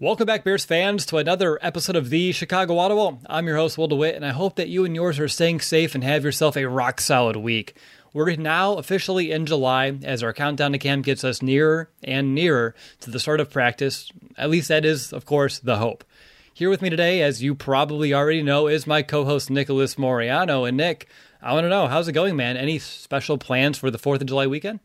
Welcome back, Bears fans, to another episode of the Chicago Audible. I'm your host, Will DeWitt, and I hope that you and yours are staying safe and have yourself a rock solid week. We're now officially in July as our countdown to camp gets us nearer and nearer to the start of practice. At least that is, of course, the hope. Here with me today, as you probably already know, is my co host, Nicholas Moriano. And Nick, I want to know, how's it going, man? Any special plans for the 4th of July weekend?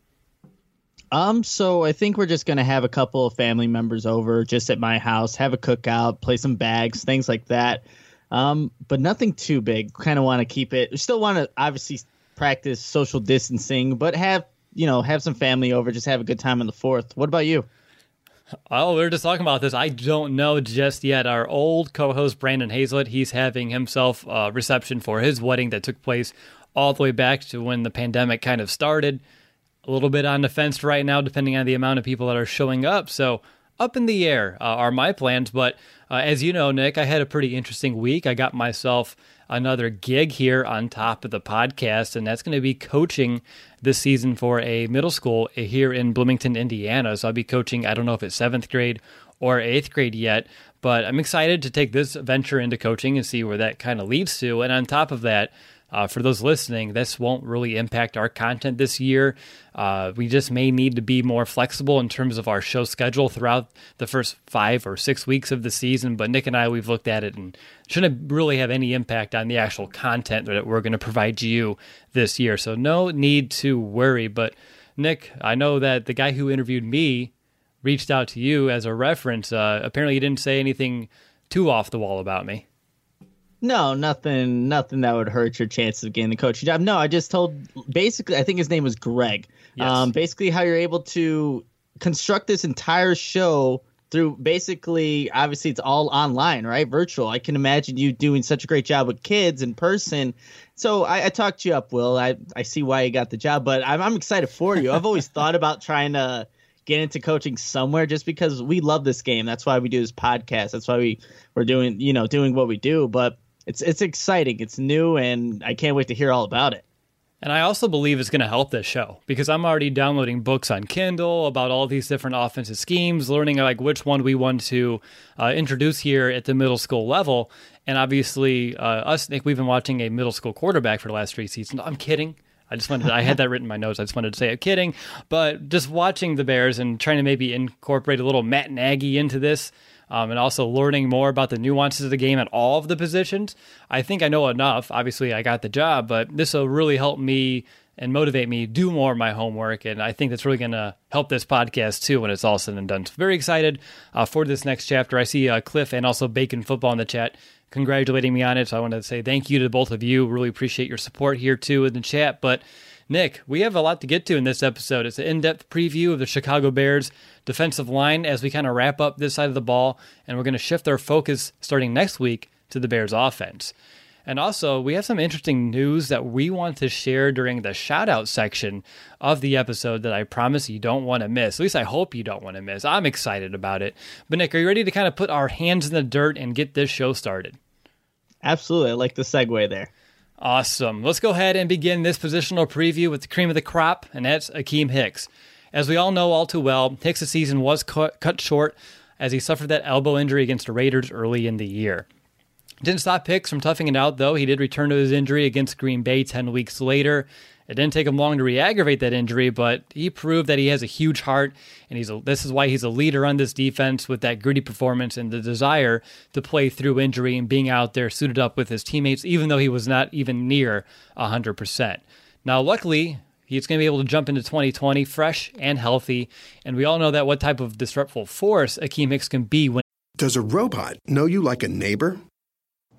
Um, so I think we're just gonna have a couple of family members over just at my house, have a cookout, play some bags, things like that. Um, but nothing too big. Kind of want to keep it. We still want to obviously practice social distancing, but have you know have some family over, just have a good time on the fourth. What about you? Oh, we are just talking about this. I don't know just yet. Our old co-host Brandon Hazlett, he's having himself a reception for his wedding that took place all the way back to when the pandemic kind of started a little bit on the fence right now, depending on the amount of people that are showing up. So, up in the air uh, are my plans. But uh, as you know, Nick, I had a pretty interesting week. I got myself another gig here on top of the podcast, and that's going to be coaching this season for a middle school here in Bloomington, Indiana. So I'll be coaching, I don't know if it's seventh grade or eighth grade yet, but I'm excited to take this venture into coaching and see where that kind of leads to. And on top of that, uh, for those listening, this won't really impact our content this year. Uh, we just may need to be more flexible in terms of our show schedule throughout the first five or six weeks of the season. But Nick and I, we've looked at it and shouldn't really have any impact on the actual content that we're going to provide you this year. So no need to worry. But Nick, I know that the guy who interviewed me reached out to you as a reference. Uh, apparently, he didn't say anything too off the wall about me. No, nothing, nothing that would hurt your chances of getting the coaching job. No, I just told basically, I think his name was Greg. Yes. Um, basically, how you're able to construct this entire show through basically, obviously, it's all online, right? Virtual. I can imagine you doing such a great job with kids in person. So I, I talked you up, Will. I I see why you got the job, but I'm I'm excited for you. I've always thought about trying to get into coaching somewhere just because we love this game. That's why we do this podcast. That's why we we're doing you know doing what we do. But it's it's exciting. It's new, and I can't wait to hear all about it. And I also believe it's going to help this show because I'm already downloading books on Kindle about all these different offensive schemes, learning like which one we want to uh, introduce here at the middle school level. And obviously, uh, us, Nick, we've been watching a middle school quarterback for the last three seasons. I'm kidding. I just wanted, to, I had that written in my notes. I just wanted to say, I'm kidding. But just watching the Bears and trying to maybe incorporate a little Matt Nagy into this um, and also learning more about the nuances of the game at all of the positions. I think I know enough. Obviously, I got the job, but this will really help me and motivate me do more of my homework. And I think that's really going to help this podcast too when it's all said and done. So very excited uh, for this next chapter. I see uh, Cliff and also Bacon Football in the chat congratulating me on it. So I want to say thank you to both of you. Really appreciate your support here too in the chat. But Nick, we have a lot to get to in this episode. It's an in depth preview of the Chicago Bears defensive line as we kind of wrap up this side of the ball, and we're going to shift our focus starting next week to the Bears offense. And also, we have some interesting news that we want to share during the shout out section of the episode that I promise you don't want to miss. At least I hope you don't want to miss. I'm excited about it. But, Nick, are you ready to kind of put our hands in the dirt and get this show started? Absolutely. I like the segue there. Awesome. Let's go ahead and begin this positional preview with the cream of the crop, and that's Akiem Hicks. As we all know all too well, Hicks' season was cut, cut short as he suffered that elbow injury against the Raiders early in the year. Didn't stop Hicks from toughing it out, though. He did return to his injury against Green Bay 10 weeks later. It didn't take him long to re-aggravate that injury, but he proved that he has a huge heart, and he's a, this is why he's a leader on this defense with that gritty performance and the desire to play through injury and being out there suited up with his teammates, even though he was not even near 100%. Now, luckily, he's going to be able to jump into 2020 fresh and healthy, and we all know that what type of disruptive force Akiem Hicks can be when. Does a robot know you like a neighbor?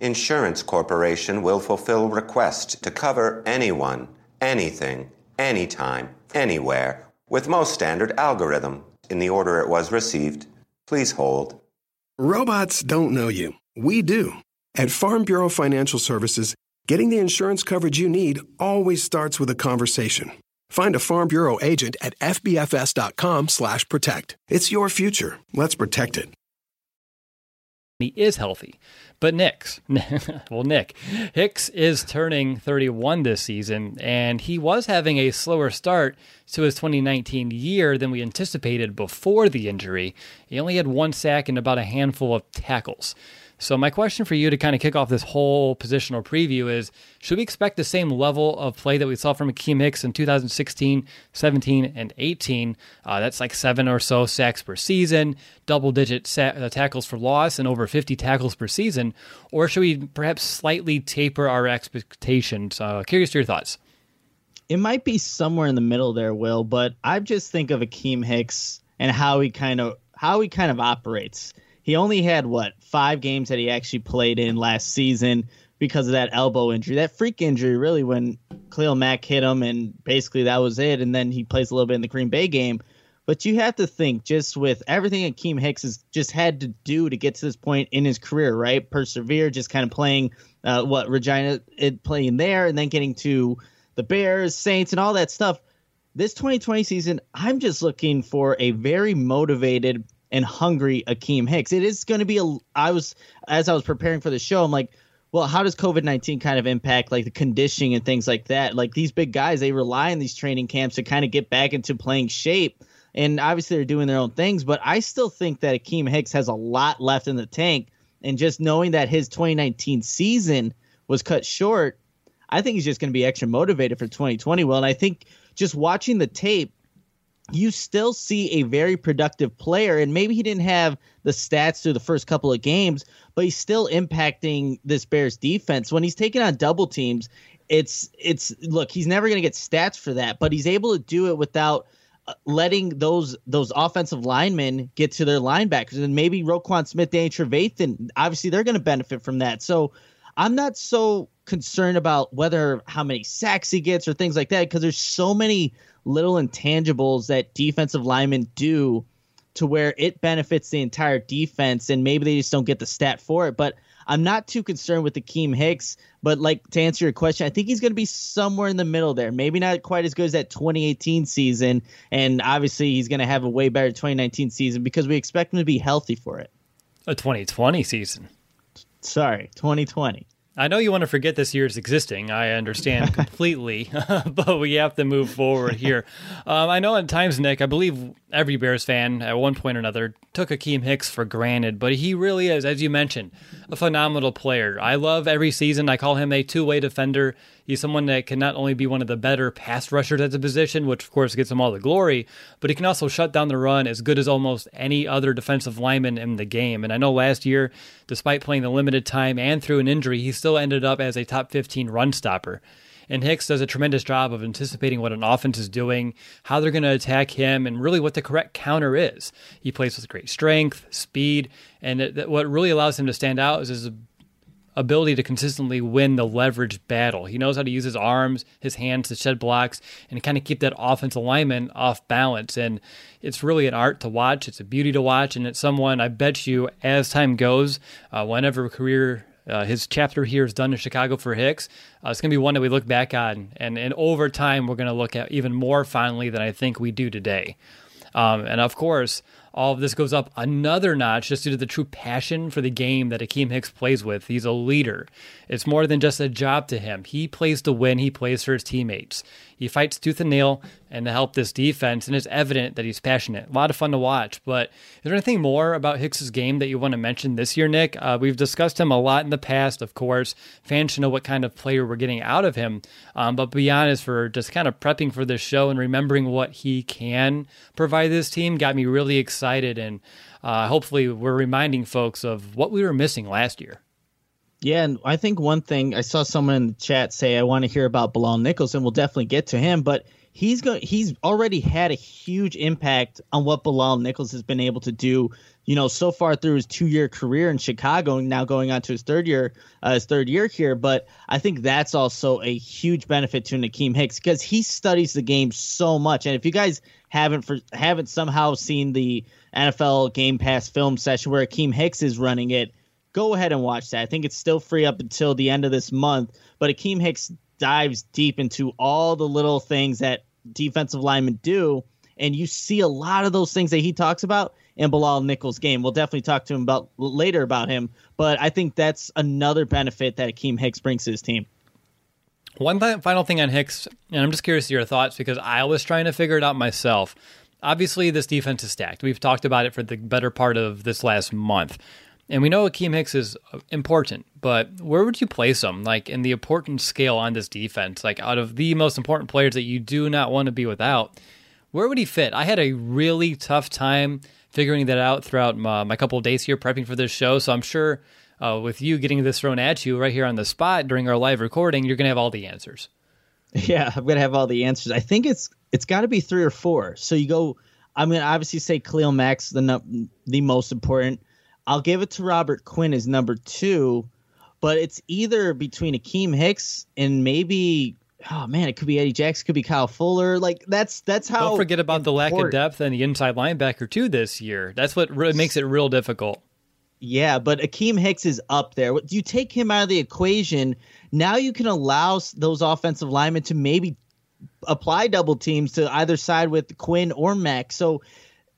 Insurance Corporation will fulfill requests to cover anyone anything, anytime, anywhere, with most standard algorithm in the order it was received. Please hold. Robots don't know you. We do. At Farm Bureau Financial Services, getting the insurance coverage you need always starts with a conversation. Find a Farm Bureau agent at fbfs.com/protect. It's your future. Let's protect it. He is healthy. But Nick's, well, Nick, Hicks is turning 31 this season, and he was having a slower start to his 2019 year than we anticipated before the injury. He only had one sack and about a handful of tackles. So, my question for you to kind of kick off this whole positional preview is should we expect the same level of play that we saw from Akiem Hicks in 2016, 17, and 18? Uh, that's like seven or so sacks per season, double digit uh, tackles for loss, and over 50 tackles per season. Or should we perhaps slightly taper our expectations? Uh, curious to your thoughts. It might be somewhere in the middle there, Will, but I just think of Akiem Hicks and how he kind of how he kind of operates he only had what five games that he actually played in last season because of that elbow injury, that freak injury, really, when Khalil Mack hit him, and basically that was it. And then he plays a little bit in the Green Bay game. But you have to think, just with everything Akiem Hicks has just had to do to get to this point in his career, right? Persevere, just kind of playing uh, what Regina playing there, and then getting to the Bears, Saints, and all that stuff. This 2020 season, I'm just looking for a very motivated and hungry Akiem Hicks. It is going to be a. I was as I was preparing for the show, I'm like, well, how does COVID nineteen kind of impact like the conditioning and things like that? Like these big guys, they rely on these training camps to kind of get back into playing shape. And obviously they're doing their own things, but I still think that Akiem Hicks has a lot left in the tank. And just knowing that his 2019 season was cut short, I think he's just going to be extra motivated for 2020. Well, and I think just watching the tape, you still see a very productive player. And maybe he didn't have the stats through the first couple of games, but he's still impacting this Bears defense. When he's taking on double teams, it's it's look, he's never going to get stats for that, but he's able to do it without uh, letting those those offensive linemen get to their linebackers, and maybe Roquan Smith, Danny Trevathan. Obviously, they're going to benefit from that. So, I'm not so concerned about whether how many sacks he gets or things like that because there's so many little intangibles that defensive linemen do to where it benefits the entire defense and maybe they just don't get the stat for it. But I'm not too concerned with Akiem Hicks. But like to answer your question, I think he's going to be somewhere in the middle there. Maybe not quite as good as that 2018 season, and obviously he's going to have a way better 2019 season because we expect him to be healthy for it. A 2020 season. Sorry, 2020. I know you want to forget this year's existing. I understand completely, but we have to move forward here. Um, I know at times, Nick, I believe every Bears fan at one point or another took Akiem Hicks for granted, but he really is, as you mentioned, a phenomenal player. I love every season. I call him a two way defender. He's someone that can not only be one of the better pass rushers at the position, which of course gets him all the glory, but he can also shut down the run as good as almost any other defensive lineman in the game. And I know last year, despite playing the limited time and through an injury, he still ended up as a top 15 run stopper. And Hicks does a tremendous job of anticipating what an offense is doing, how they're going to attack him, and really what the correct counter is. He plays with great strength, speed, and what really allows him to stand out is his ability to consistently win the leverage battle. He knows how to use his arms, his hands to shed blocks, and kind of keep that offensive alignment off balance. And it's really an art to watch. It's a beauty to watch, and it's someone I bet you, as time goes, uh, whenever a career uh, his chapter here is done in Chicago for Hicks. Uh, it's going to be one that we look back on, and, and over time, we're going to look at even more fondly than I think we do today. Um, and of course, all of this goes up another notch just due to the true passion for the game that Akiem Hicks plays with. He's a leader. It's more than just a job to him. He plays to win, he plays for his teammates. He fights tooth and nail and to help this defense, and it's evident that he's passionate. A lot of fun to watch. But is there anything more about Hicks's game that you want to mention this year, Nick? Uh, we've discussed him a lot in the past, of course. Fans should know what kind of player we're getting out of him. Um, but beyond is for just kind of prepping for this show and remembering what he can provide this team got me really excited. And uh, hopefully, we're reminding folks of what we were missing last year. Yeah, and I think one thing I saw someone in the chat say I want to hear about Bilal Nichols, and we'll definitely get to him. But he's going he's already had a huge impact on what Bilal Nichols has been able to do. You know, so far through his two year career in Chicago, now going on to his third year, uh, his third year here. But I think that's also a huge benefit to Nakeem Hicks because he studies the game so much. And if you guys haven't for haven't somehow seen the NFL Game Pass film session where Akiem Hicks is running it, go ahead and watch that. I think it's still free up until the end of this month. But Akiem Hicks dives deep into all the little things that defensive linemen do. And you see a lot of those things that he talks about in Bilal Nichols' game. We'll definitely talk to him about later about him, but I think that's another benefit that Akiem Hicks brings to his team. One th- final thing on Hicks, and I'm just curious your thoughts because I was trying to figure it out myself. Obviously, this defense is stacked. We've talked about it for the better part of this last month. And we know Akiem Hicks is important, but where would you place him, like in the important scale on this defense? Like out of the most important players that you do not want to be without, where would he fit? I had a really tough time figuring that out throughout my, my couple days here prepping for this show. So I'm sure uh, with you getting this thrown at you right here on the spot during our live recording, you're going to have all the answers. Yeah, I'm going to have all the answers. I think it's it's got to be three or four. So you go. I'm going to obviously say Khalil Mack's the the most important. I'll give it to Robert Quinn as number two, but it's either between Akiem Hicks and maybe oh man, it could be Eddie Jackson, could be Kyle Fuller. Like that's that's how. Don't forget about important. the lack of depth and the inside linebacker too this year. That's what really makes it real difficult. Yeah, but Akiem Hicks is up there. Do You take him out of the equation, now you can allow those offensive linemen to maybe apply double teams to either side with Quinn or Mack. So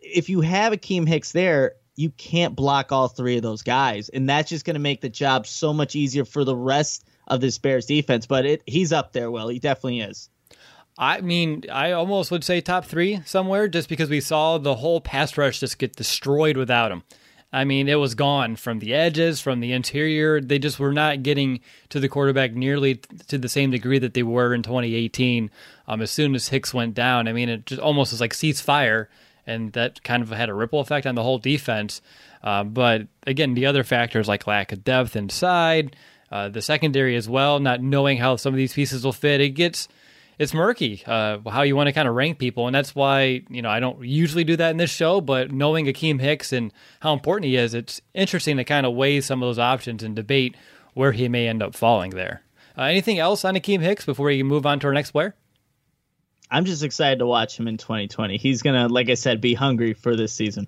if you have Akiem Hicks there, you can't block all three of those guys, and that's just going to make the job so much easier for the rest of this Bears defense. But it, he's up there. Well, he definitely is. I mean, I almost would say top three somewhere, just because we saw the whole pass rush just get destroyed without him. I mean, it was gone from the edges, from the interior. They just were not getting to the quarterback nearly to the same degree that they were in 2018. Um, as soon as Hicks went down, I mean, it just almost was like cease fire and that kind of had a ripple effect on the whole defense. Uh, but again, the other factors like lack of depth inside, uh, the secondary as well, not knowing how some of these pieces will fit, it gets it's murky uh, how you want to kind of rank people, and that's why you know I don't usually do that in this show. But knowing Akiem Hicks and how important he is, it's interesting to kind of weigh some of those options and debate where he may end up falling there. Uh, anything else on Akiem Hicks before we move on to our next player? I'm just excited to watch him in 2020. He's gonna, like I said, be hungry for this season.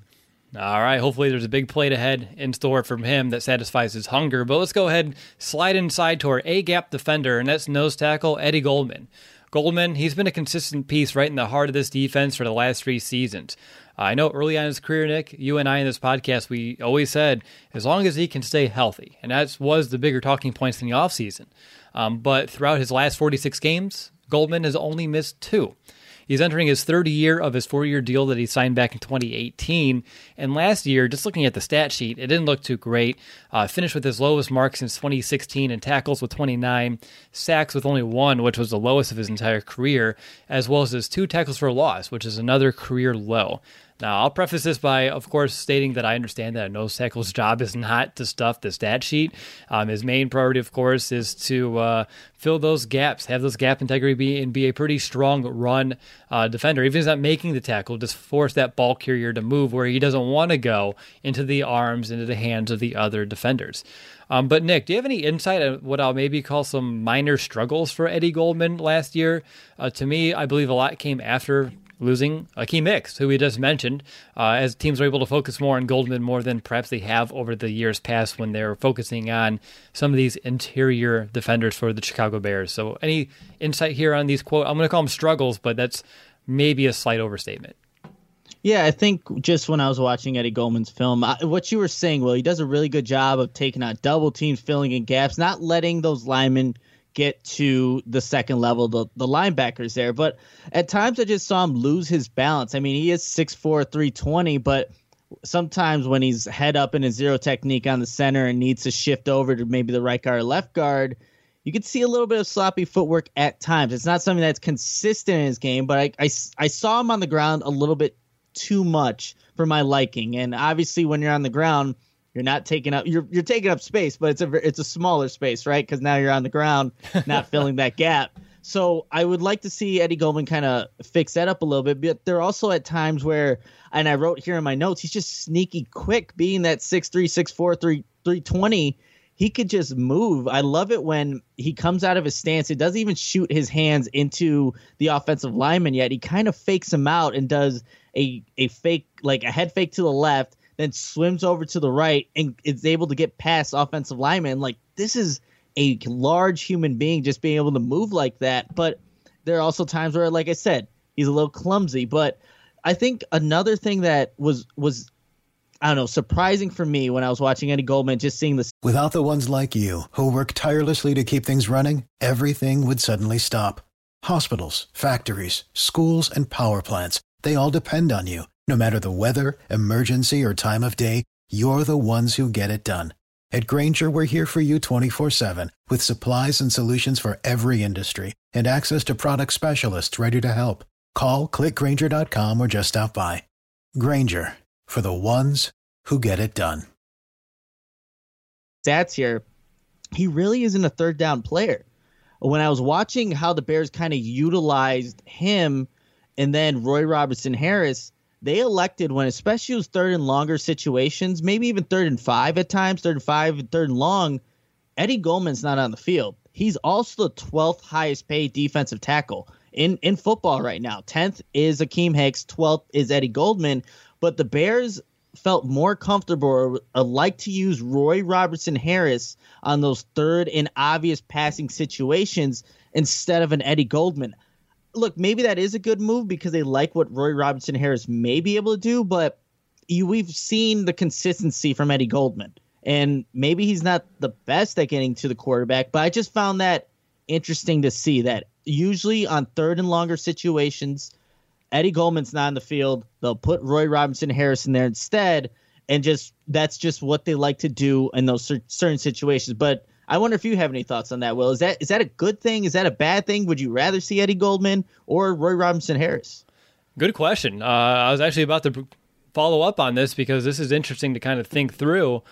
All right. Hopefully, there's a big plate ahead in store from him that satisfies his hunger. But let's go ahead and slide inside to our A gap defender, and that's nose tackle Eddie Goldman. Goldman, he's been a consistent piece right in the heart of this defense for the last three seasons. I know early on in his career, Nick, you and I in this podcast, we always said as long as he can stay healthy, and that was the bigger talking points in the offseason. Um, but throughout his last 46 games, Goldman has only missed two. He's entering his third year of his four year deal that he signed back in 2018. And last year, just looking at the stat sheet, it didn't look too great. Uh, finished with his lowest mark since 2016 in tackles with 29, sacks with only one, which was the lowest of his entire career, as well as his two tackles for loss, which is another career low. Now, I'll preface this by, of course, stating that I understand that a nose tackle's job is not to stuff the stat sheet. Um, his main priority, of course, is to uh, fill those gaps, have those gap integrity be, and be a pretty strong run uh, defender. Even if he's not making the tackle, just force that ball carrier to move where he doesn't want to go into the arms, into the hands of the other defenders. Um, but Nick, do you have any insight on what I'll maybe call some minor struggles for Eddie Goldman last year? Uh, to me, I believe a lot came after losing Akiem Hicks, who we just mentioned, uh, as teams are able to focus more on Goldman more than perhaps they have over the years past when they're focusing on some of these interior defenders for the Chicago Bears. So, any insight here on these quote? I'm going to call them struggles, but that's maybe a slight overstatement. Yeah, I think just when I was watching Eddie Goldman's film, I, what you were saying, well, he does a really good job of taking out double teams, filling in gaps, not letting those linemen get to the second level, the, the linebackers there. But at times I just saw him lose his balance. I mean, he is 6'4, 320, but sometimes when he's head up in a zero technique on the center and needs to shift over to maybe the right guard or left guard, you can see a little bit of sloppy footwork at times. It's not something that's consistent in his game, but I, I, I saw him on the ground a little bit too much for my liking. And obviously, when you're on the ground, you're not taking up you're you're taking up space, but it's a it's a smaller space, right? Because now you're on the ground, not filling that gap. So I would like to see Eddie Goldman kind of fix that up a little bit. But there are also at times where, and I wrote here in my notes, he's just sneaky quick, being that 6'3", 6'4", 3, 320 he could just move. I love it when he comes out of his stance. It doesn't even shoot his hands into the offensive lineman yet. He kind of fakes him out and does a a fake like a head fake to the left, then swims over to the right and is able to get past offensive lineman. Like this is a large human being just being able to move like that. But there are also times where, like I said, he's a little clumsy. But I think another thing that was was I don't know, surprising for me when I was watching Eddie Goldman, just seeing this. Without the ones like you, who work tirelessly to keep things running, everything would suddenly stop. Hospitals, factories, schools, and power plants, they all depend on you. No matter the weather, emergency, or time of day, you're the ones who get it done. At Grainger, we're here for you 24 7 with supplies and solutions for every industry and access to product specialists ready to help. Call clickgrainger.com or just stop by. Grainger for the ones who get it done. Stats here, he really isn't a third down player. When I was watching how the Bears kind of utilized him and then Roy Robertson Harris, they elected when, especially those third and longer situations, maybe even third and five at times, third and five, and third and long, Eddie Goldman's not on the field. He's also the 12th highest paid defensive tackle in, in football right now. 10th is Akiem Hicks, 12th is Eddie Goldman, but the Bears felt more comfortable or like to use Roy Robertson Harris on those third and obvious passing situations instead of an Eddie Goldman. Look, maybe that is a good move because they like what Roy Robertson Harris may be able to do, but you, we've seen the consistency from Eddie Goldman. And maybe he's not the best at getting to the quarterback, but I just found that interesting to see that usually on third and longer situations, Eddie Goldman's not in the field. They'll put Roy Robertson Harris in there instead, and just that's just what they like to do in those certain situations. But I wonder if you have any thoughts on that. Will is that is that a good thing? Is that a bad thing? Would you rather see Eddie Goldman or Roy Robertson Harris? Good question. Uh, I was actually about to follow up on this because this is interesting to kind of think through.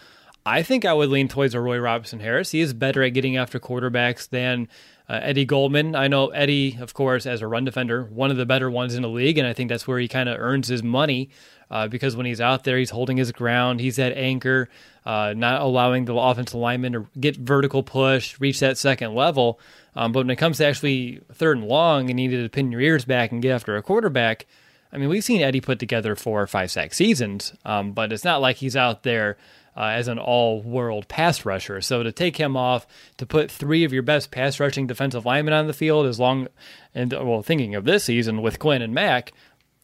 I think I would lean towards a Roy Robertson Harris. He is better at getting after quarterbacks than uh, Eddie Goldman. I know Eddie, of course, as a run defender, one of the better ones in the league, and I think that's where he kind of earns his money uh, because when he's out there, he's holding his ground. He's that anchor, uh, not allowing the offensive lineman to get vertical push, reach that second level. Um, but when it comes to actually third and long and you need to pin your ears back and get after a quarterback, I mean, we've seen Eddie put together four or five sack seasons, um, but it's not like he's out there uh, as an all world pass rusher. So to take him off, to put three of your best pass rushing defensive linemen on the field, as long, and well, thinking of this season with Quinn and Mack,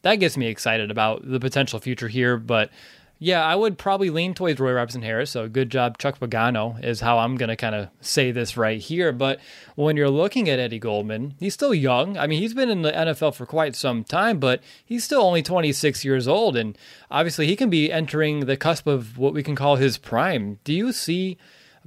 that gets me excited about the potential future here. But yeah, I would probably lean towards Roy Robertson Harris. So good job, Chuck Pagano, is how I'm going to kind of say this right here. But when you're looking at Eddie Goldman, he's still young. I mean, he's been in the NFL for quite some time, but he's still only 26 years old. And obviously, he can be entering the cusp of what we can call his prime. Do you see,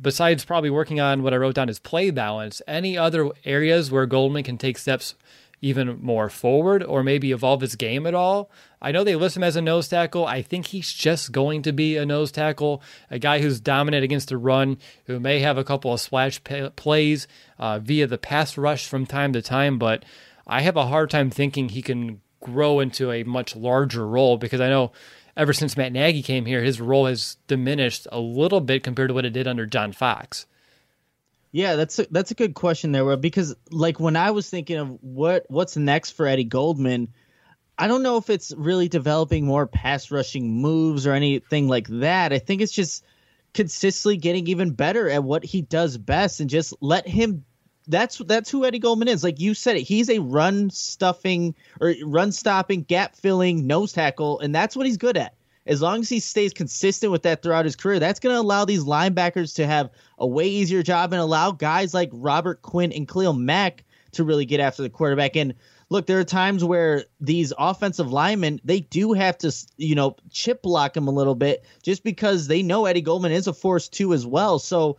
besides probably working on what I wrote down as play balance, any other areas where Goldman can take steps even more forward or maybe evolve his game at all. I know they list him as a nose tackle. I think he's just going to be a nose tackle, a guy who's dominant against the run, who may have a couple of splash plays uh, via the pass rush from time to time, but I have a hard time thinking he can grow into a much larger role because I know ever since Matt Nagy came here, his role has diminished a little bit compared to what it did under John Fox. Yeah, that's a, that's a good question there, because like when I was thinking of what what's next for Eddie Goldman, I don't know if it's really developing more pass rushing moves or anything like that. I think it's just consistently getting even better at what he does best and just let him that's that's who Eddie Goldman is. Like you said it, he's a run stuffing or run stopping, gap filling nose tackle, and that's what he's good at. As long as he stays consistent with that throughout his career, that's going to allow these linebackers to have a way easier job and allow guys like Robert Quinn and Khalil Mack to really get after the quarterback. And look, there are times where these offensive linemen they do have to, you know, chip block him a little bit just because they know Eddie Goldman is a force too as well. So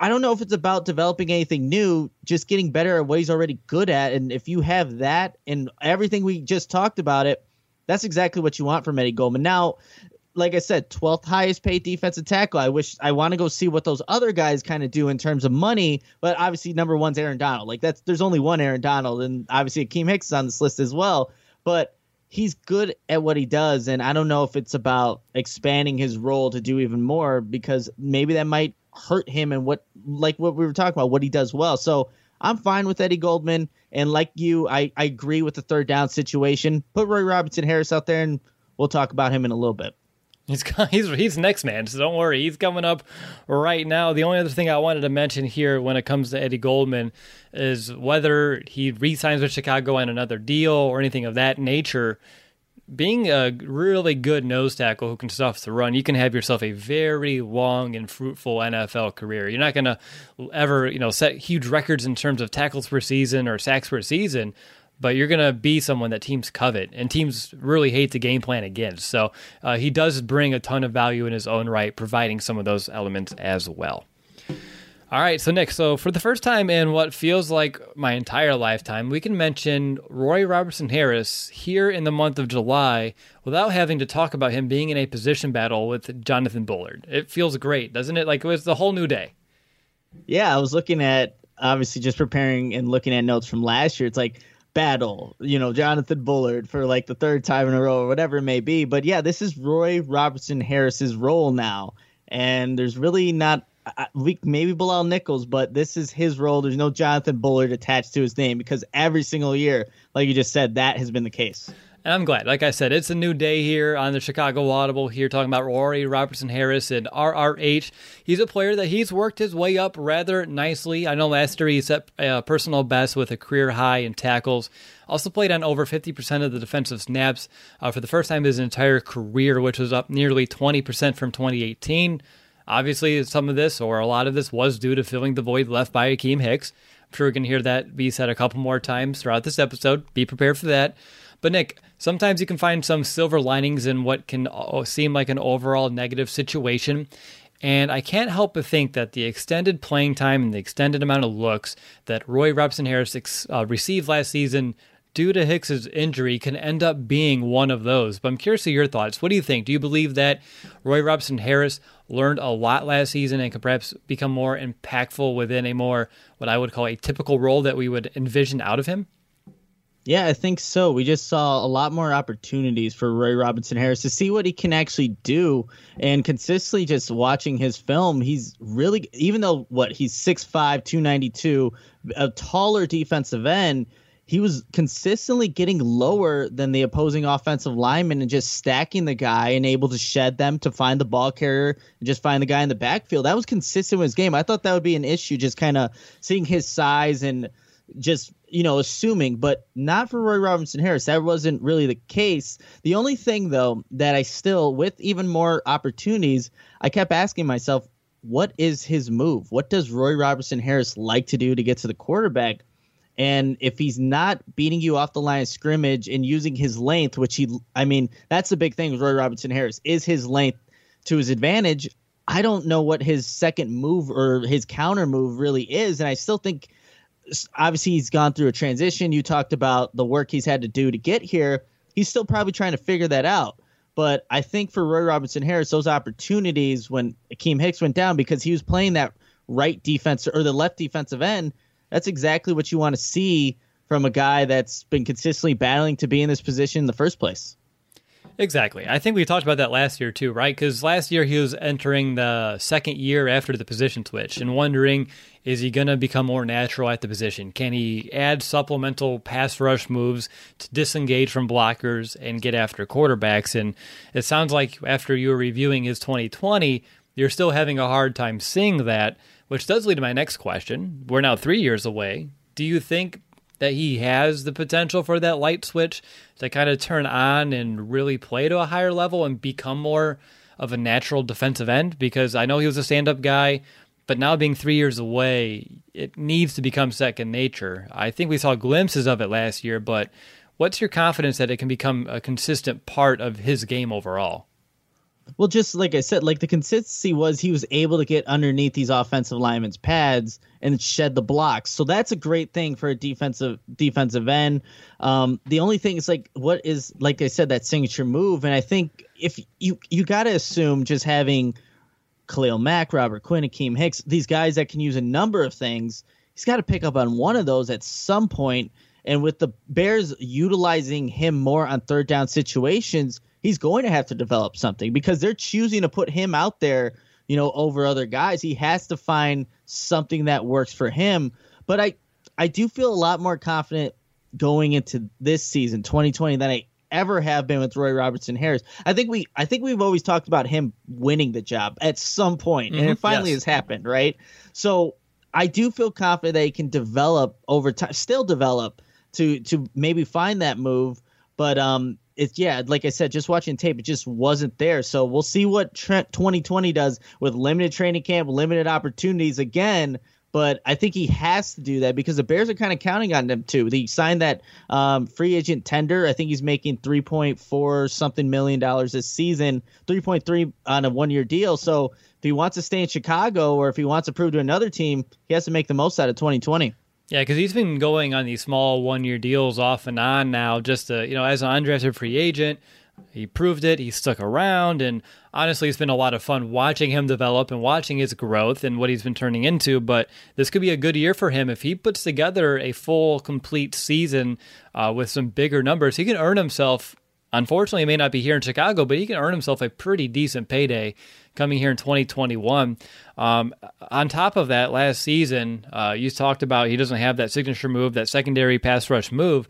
I don't know if it's about developing anything new, just getting better at what he's already good at. And if you have that and everything we just talked about it, that's exactly what you want from Eddie Goldman. Now, like I said, 12th highest paid defensive tackle. I wish I want to go see what those other guys kind of do in terms of money, but obviously number one's Aaron Donald. Like that's there's only one Aaron Donald, and obviously Akiem Hicks is on this list as well. But he's good at what he does, and I don't know if it's about expanding his role to do even more because maybe that might hurt him and what like what we were talking about, what he does well. So I'm fine with Eddie Goldman, and like you, I, I agree with the third down situation. Put Roy Robertson Harris out there, and we'll talk about him in a little bit. He's he's he's next man, so don't worry. He's coming up right now. The only other thing I wanted to mention here when it comes to Eddie Goldman is whether he re-signs with Chicago on another deal or anything of that nature being a really good nose tackle who can stuff the run, you can have yourself a very long and fruitful NFL career. You're not going to ever, you know, set huge records in terms of tackles per season or sacks per season, but you're going to be someone that teams covet and teams really hate to game plan against. So uh, he does bring a ton of value in his own right, providing some of those elements as well. All right, so Nick, so for the first time in what feels like my entire lifetime, we can mention Roy Robertson Harris here in the month of July without having to talk about him being in a position battle with Jonathan Bullard. It feels great, doesn't it? Like it was the whole new day. Yeah, I was looking at obviously just preparing and looking at notes from last year. It's like battle, you know, Jonathan Bullard for like the third time in a row or whatever it may be. But yeah, this is Roy Robertson Harris's role now. And there's really not maybe Bilal Nichols, but this is his role. There's no Jonathan Bullard attached to his name because every single year, like you just said, that has been the case. And I'm glad. Like I said, it's a new day here on the Chicago Audible here talking about Roy Robertson Harris and RRH. He's a player that he's worked his way up rather nicely. I know last year he set a personal best with a career high in tackles. Also played on over 50% of the defensive snaps uh, for the first time in his entire career, which was up nearly 20% from 2018. Obviously, some of this or a lot of this was due to filling the void left by Akiem Hicks. I'm sure we can hear that be said a couple more times throughout this episode. Be prepared for that. But Nick, sometimes you can find some silver linings in what can seem like an overall negative situation. And I can't help but think that the extended playing time and the extended amount of looks that Roy Robertson Harris uh, received last season due to Hicks's injury can end up being one of those. But I'm curious to your thoughts. What do you think? Do you believe that Roy Robertson Harris learned a lot last season and could perhaps become more impactful within a more what I would call a typical role that we would envision out of him? Yeah, I think so. We just saw a lot more opportunities for Roy Robertson Harris to see what he can actually do. And consistently just watching his film, he's really, even though what, he's 6'5, 292, a taller defensive end, he was consistently getting lower than the opposing offensive lineman and just stacking the guy and able to shed them to find the ball carrier and just find the guy in the backfield. That was consistent with his game. I thought that would be an issue, just kind of seeing his size and just you know assuming, but not for Roy Robertson Harris. That wasn't really the case. The only thing though that I still, with even more opportunities, I kept asking myself, what is his move? What does Roy Robertson Harris like to do to get to the quarterback? And if he's not beating you off the line of scrimmage and using his length, which he, I mean, that's the big thing with Roy Robertson Harris, is his length to his advantage. I don't know what his second move or his counter move really is. And I still think, obviously, he's gone through a transition. You talked about the work he's had to do to get here. He's still probably trying to figure that out. But I think for Roy Robertson Harris, those opportunities when Akiem Hicks went down because he was playing that right defense or the left defensive end that's exactly what you want to see from a guy that's been consistently battling to be in this position in the first place. Exactly. I think we talked about that last year too, right? Because last year he was entering the second year after the position switch and wondering is he going to become more natural at the position? Can he add supplemental pass rush moves to disengage from blockers and get after quarterbacks? And it sounds like after you were reviewing his 2020, you're still having a hard time seeing that. Which does lead to my next question. We're now three years away. Do you think that he has the potential for that light switch to kind of turn on and really play to a higher level and become more of a natural defensive end? Because I know he was a stand up guy, but now being three years away, it needs to become second nature. I think we saw glimpses of it last year, but what's your confidence that it can become a consistent part of his game overall? Well, just like I said, like the consistency was he was able to get underneath these offensive linemen's pads and shed the blocks. So that's a great thing for a defensive defensive end. Um, the only thing is like what is like I said that signature move, and I think if you you got to assume just having Khalil Mack, Robert Quinn, Akiem Hicks, these guys that can use a number of things, he's got to pick up on one of those at some point. And with the Bears utilizing him more on third down situations he's going to have to develop something because they're choosing to put him out there, you know, over other guys. He has to find something that works for him. But I I do feel a lot more confident going into this season 2020 than I ever have been with Roy Robertson Harris. I think we I think we've always talked about him winning the job at some point, mm-hmm. and it finally yes. has happened, right? So I do feel confident that he can develop over time, still develop to to maybe find that move. But um, it's yeah, like I said, just watching tape, it just wasn't there. So we'll see what Trent 2020 does with limited training camp, limited opportunities again. But I think he has to do that because the Bears are kind of counting on him too. He signed that um, free agent tender. I think he's making 3.4 something million dollars this season, 3.3 on a one year deal. So if he wants to stay in Chicago or if he wants to prove to another team, he has to make the most out of 2020. Yeah, because he's been going on these small one year deals off and on now, just to, you know, as an undrafted free agent. He proved it. He stuck around. And honestly, it's been a lot of fun watching him develop and watching his growth and what he's been turning into. But this could be a good year for him. If he puts together a full, complete season uh, with some bigger numbers, he can earn himself. Unfortunately, he may not be here in Chicago, but he can earn himself a pretty decent payday coming here in 2021. Um, on top of that, last season, uh, you talked about he doesn't have that signature move, that secondary pass rush move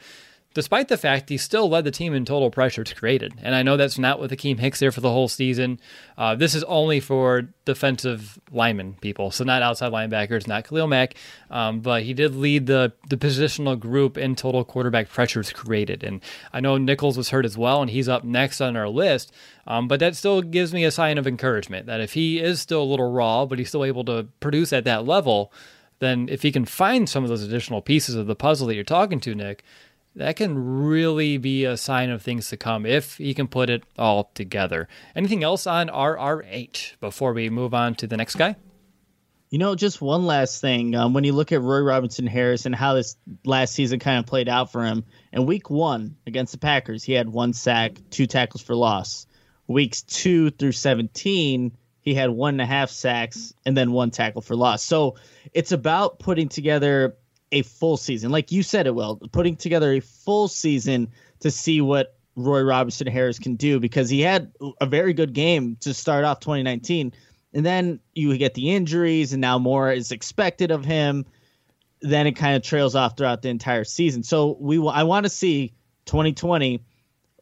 despite the fact he still led the team in total pressures created. And I know that's not with Akiem Hicks there for the whole season. Uh, this is only for defensive linemen people, so not outside linebackers, not Khalil Mack. Um, but he did lead the, the positional group in total quarterback pressures created. And I know Nichols was hurt as well, and he's up next on our list. Um, but that still gives me a sign of encouragement that if he is still a little raw, but he's still able to produce at that level, then if he can find some of those additional pieces of the puzzle that you're talking to, Nick, that can really be a sign of things to come if he can put it all together. Anything else on RRH before we move on to the next guy? You know, just one last thing. Um, when you look at Roy Robertson Harris and how this last season kind of played out for him, in week one against the Packers, he had one sack, two tackles for loss. Weeks two through 17, he had one and a half sacks and then one tackle for loss. So it's about putting together a full season. Like you said it well, putting together a full season to see what Roy Robertson Harris can do because he had a very good game to start off 2019. And then you get the injuries, and now more is expected of him. Then it kind of trails off throughout the entire season. So we, I want to see 2020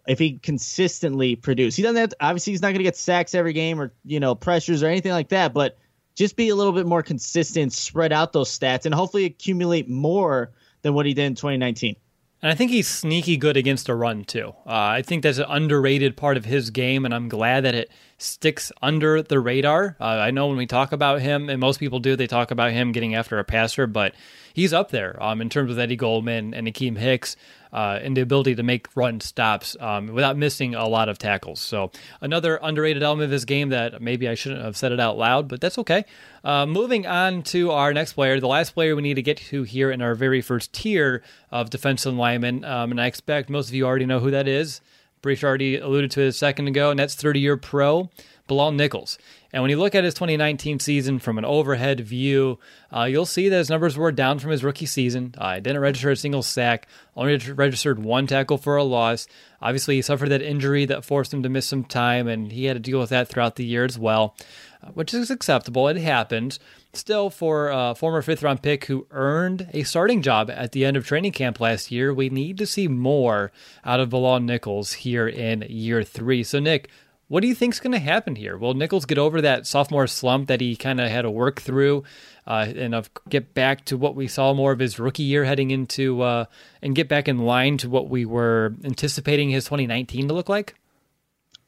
if he consistently produce. He doesn't have to, obviously he's not going to get sacks every game or you know pressures or anything like that, but just be a little bit more consistent, spread out those stats, and hopefully accumulate more than what he did in 2019. And I think he's sneaky good against a run too. Uh, I think that's an underrated part of his game, and I'm glad that it sticks under the radar. Uh, I know when we talk about him, and most people do, they talk about him getting after a passer, but he's up there um, in terms of Eddie Goldman and Akiem Hicks uh, and the ability to make run stops um, without missing a lot of tackles. So another underrated element of his game that maybe I shouldn't have said it out loud, but that's okay. Uh, moving on to our next player, the last player we need to get to here in our very first tier of defensive linemen, um, and I expect most of you already know who that is. Breach already alluded to it a second ago, and that's 30 year pro Bilal Nichols. And when you look at his 2019 season from an overhead view, uh, you'll see that his numbers were down from his rookie season. Uh, didn't register a single sack, only registered one tackle for a loss. Obviously, he suffered that injury that forced him to miss some time, and he had to deal with that throughout the year as well, uh, which is acceptable. It happened. Still, for a former fifth round pick who earned a starting job at the end of training camp last year, we need to see more out of Bilal Nichols here in year three. So, Nick, What do you think's going to happen here? Will Nichols get over that sophomore slump that he kind of had to work through, uh, and uh, get back to what we saw more of his rookie year heading into, uh, and get back in line to what we were anticipating his 2019 to look like?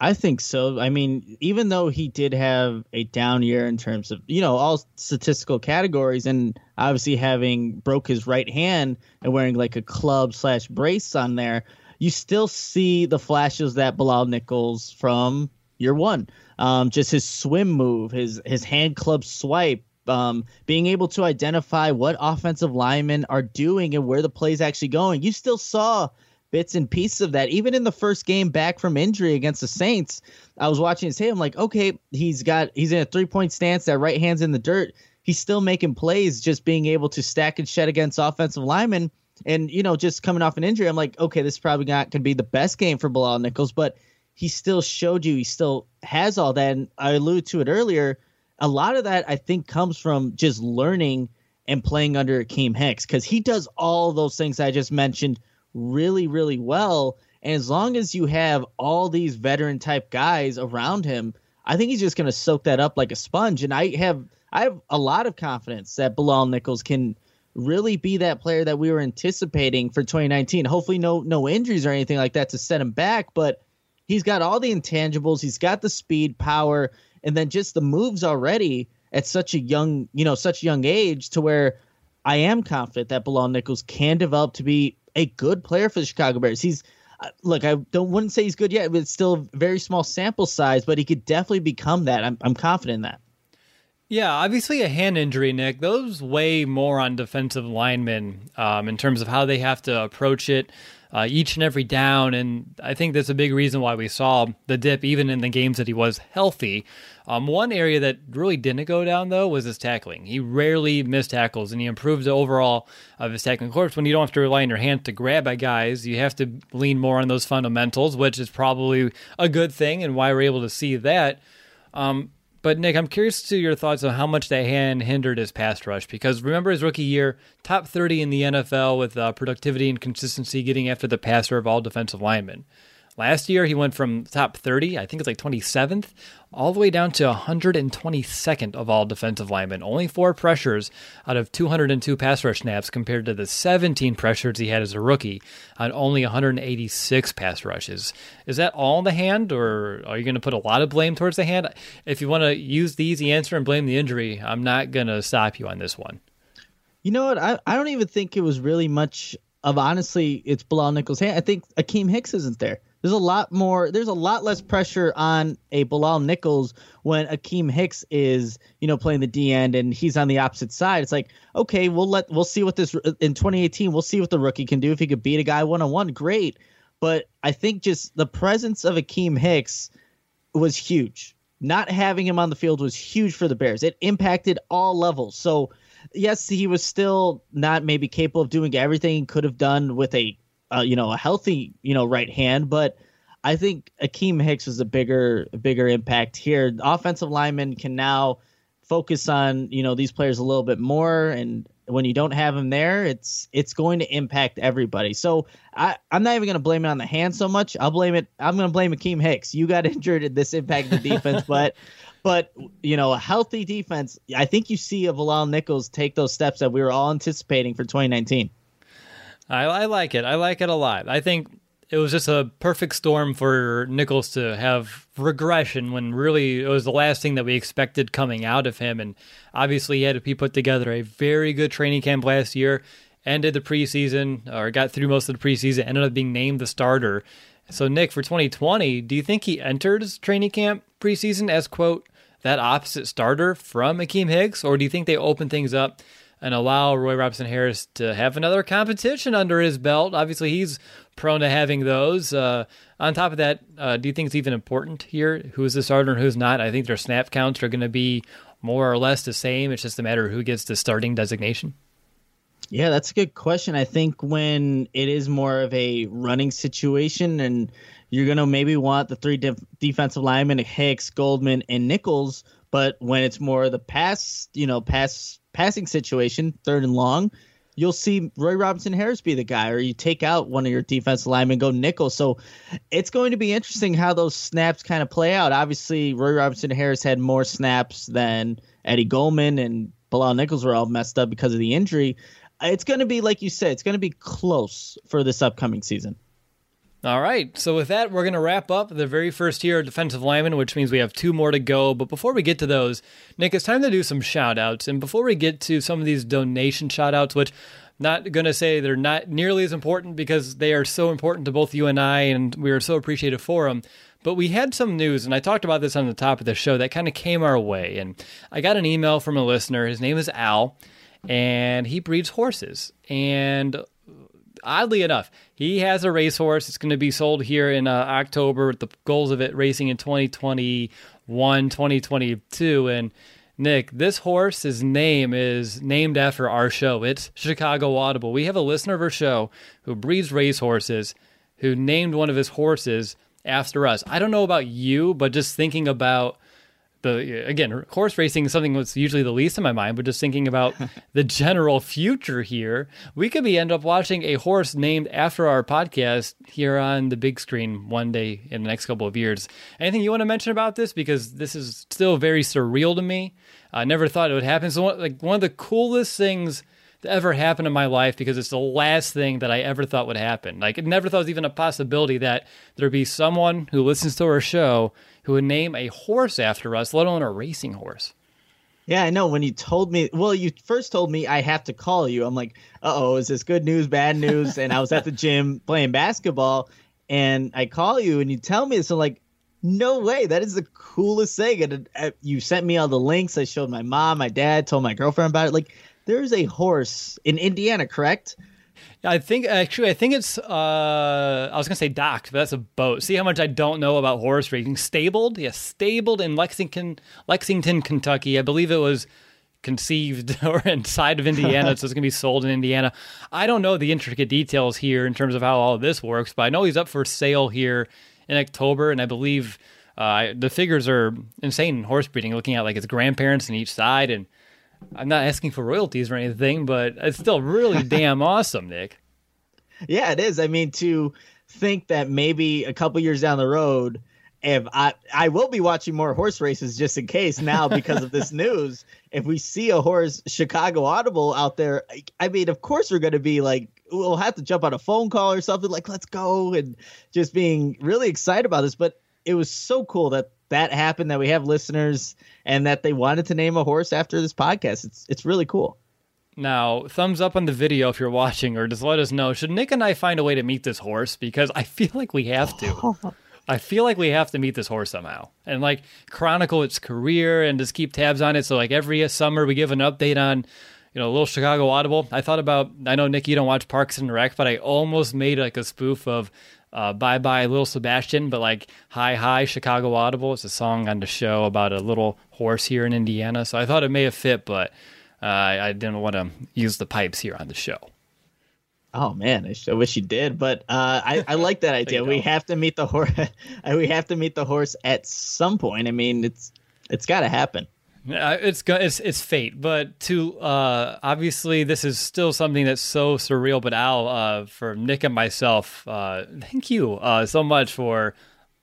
I think so. I mean, even though he did have a down year in terms of, you know, all statistical categories and obviously having broke his right hand and wearing like a club slash brace on there, you still see the flashes that Bilal Nichols from year one. Um, just his swim move, his his hand club swipe, um, being able to identify what offensive linemen are doing and where the play's actually going. You still saw bits and pieces of that. Even in the first game back from injury against the Saints, I was watching his tape. I'm like, okay, he's got he's in a three point stance. That right hand's in the dirt. He's still making plays, just being able to stack and shed against offensive linemen. And you know, just coming off an injury, I'm like, okay, this is probably not going to be the best game for Bilal Nichols, but he still showed you he still has all that. And I alluded to it earlier. A lot of that I think comes from just learning and playing under Akiem Hicks because he does all those things I just mentioned really, really well. And as long as you have all these veteran type guys around him, I think he's just going to soak that up like a sponge. And I have I have a lot of confidence that Bilal Nichols can really be that player that we were anticipating for 2019. Hopefully, no no injuries or anything like that to set him back, but he's got all the intangibles. He's got the speed, power, and then just the moves already at such a young you know such young age to where I am confident that Bilal Nichols can develop to be a good player for the Chicago Bears. He's uh, look, I don't wouldn't say he's good yet, but it's still a very small sample size, but he could definitely become that. I'm I'm confident in that. Yeah, obviously a hand injury, Nick. Those weigh more on defensive linemen um, in terms of how they have to approach it uh, each and every down. And I think that's a big reason why we saw the dip even in the games that he was healthy. Um, one area that really didn't go down, though, was his tackling. He rarely missed tackles, and he improved the overall of his tackling. Course, when you don't have to rely on your hand to grab at guys, you have to lean more on those fundamentals, which is probably a good thing and why we're able to see that. Um, but Nick, I'm curious to your thoughts on how much that hand hindered his pass rush because remember his rookie year, top 30 in the NFL with uh, productivity and consistency, getting after the passer of all defensive linemen. Last year, he went from top 30, I think it's like 27th, all the way down to 122nd of all defensive linemen. Only four pressures out of 202 pass rush snaps compared to the 17 pressures he had as a rookie on only 186 pass rushes. Is that all the hand, or are you going to put a lot of blame towards the hand? If you want to use the easy answer and blame the injury, I'm not going to stop you on this one. You know what? I, I don't even think it was really much of honestly, it's Bilal Nichols' hand. I think Akiem Hicks isn't there. There's a lot more. There's a lot less pressure on a Bilal Nichols when Akiem Hicks is, you know, playing the D end and he's on the opposite side. It's like, okay, we'll let we'll see what this in 2018. We'll see what the rookie can do if he could beat a guy one on one. Great, but I think just the presence of Akiem Hicks was huge. Not having him on the field was huge for the Bears. It impacted all levels. So yes, he was still not maybe capable of doing everything he could have done with a uh, you know, a healthy, you know, right hand. But I think Akiem Hicks was a bigger, bigger impact here. The offensive lineman can now focus on, you know, these players a little bit more. And when you don't have him there, it's it's going to impact everybody. So I, I'm not even going to blame it on the hand so much. I'll blame it. I'm going to blame Akiem Hicks. You got injured. This impacted the defense, but. But you know, a healthy defense. I think you see a Bilal Nichols take those steps that we were all anticipating for 2019. I, I like it. I like it a lot. I think it was just a perfect storm for Nichols to have regression when really it was the last thing that we expected coming out of him. And obviously, he had to be put together a very good training camp last year, ended the preseason or got through most of the preseason, ended up being named the starter. So, Nick, for 2020, do you think he enters training camp preseason as, quote, that opposite starter from Akiem Hicks, or do you think they open things up and allow Roy Robertson Harris to have another competition under his belt. Obviously, he's prone to having those. Uh, on top of that, uh, do you think it's even important here who's the starter and who's not? I think their snap counts are going to be more or less the same. It's just a matter of who gets the starting designation. Yeah, that's a good question. I think when it is more of a running situation and you're going to maybe want the three def- defensive linemen, Hicks, Goldman, and Nichols, but when it's more the pass, you know, pass passing situation, third and long, you'll see Roy Robertson Harris be the guy, or you take out one of your defensive linemen, go nickel. So it's going to be interesting how those snaps kind of play out. Obviously, Roy Robertson Harris had more snaps than Eddie Goldman and Bilal Nichols were all messed up because of the injury. It's going to be, like you said, it's going to be close for this upcoming season. All right. So with that, we're going to wrap up the very first year of defensive lineman, which means we have two more to go. But before we get to those, Nick, it's time to do some shout outs. And before we get to some of these donation shout outs, which not going to say they're not nearly as important because they are so important to both you and I, and we are so appreciative for them. But we had some news, and I talked about this on the top of the show that kind of came our way. And I got an email from a listener. His name is Al, and he breeds horses. And oddly enough, he has a racehorse. It's going to be sold here in uh, October with the goals of it racing in 2021, 2022. And Nick, this horse's name is named after our show. It's Chicago Audible. We have a listener of our show who breeds racehorses who named one of his horses after us. I don't know about you, but just thinking about the again horse racing is something that's usually the least in my mind but just thinking about the general future here we could be end up watching a horse named after our podcast here on the big screen one day in the next couple of years. Anything you want to mention about this? Because this is still very surreal to me. I never thought it would happen. So like one of the coolest things that ever happened in my life because it's the last thing that I ever thought would happen. Like, I never thought it was even a possibility that there'd be someone who listens to our show who would name a horse after us, let alone a racing horse. Yeah, I know. When you told me, well, you first told me I have to call you. I'm like, uh oh, is this good news, bad news? And I was at the gym playing basketball, and I call you, and you tell me this. I'm like, no way, that is the coolest thing. And uh, you sent me all the links. I showed my mom, my dad, told my girlfriend about it. Like, there's a horse in Indiana, correct? I think actually, I think it's. Uh, I was gonna say docked, but that's a boat. See how much I don't know about horse racing. Stabled, yes, stabled in Lexington, Lexington, Kentucky. I believe it was conceived or inside of Indiana, so it's gonna be sold in Indiana. I don't know the intricate details here in terms of how all of this works, but I know he's up for sale here in October, and I believe uh, the figures are insane in horse breeding. Looking at like his grandparents on each side and I'm not asking for royalties or anything, but it's still really damn awesome, Nick. Yeah, it is. I mean, to think that maybe a couple years down the road, if I I will be watching more horse races just in case now because of this news. If we see a horse Chicago Audible out there, I mean, of course we're going to be like, we'll have to jump on a phone call or something like, let's go, and just being really excited about this. But it was so cool that that happened that we have listeners and that they wanted to name a horse after this podcast. It's it's really cool. Now, thumbs up on the video if you're watching, or just let us know. Should Nick and I find a way to meet this horse? Because I feel like we have to. I feel like we have to meet this horse somehow and like chronicle its career and just keep tabs on it. So like every summer we give an update on, you know, a little Chicago Audible. I thought about. I know Nick, you don't watch Parks and Rec, but I almost made like a spoof of uh, Bye Bye Little Sebastian, but like Hi Hi Chicago Audible. It's a song on the show about a little horse here in Indiana. So I thought it may have fit, but uh, I didn't want to use the pipes here on the show. Oh man, I, wish you did, but uh, I, I like that idea. we have to meet the horse. we have to meet the horse at some point. I mean, it's it's got to happen. Uh, it's it's it's fate, but to uh, obviously this is still something that's so surreal. But Al, uh, for Nick and myself, uh, thank you uh, so much for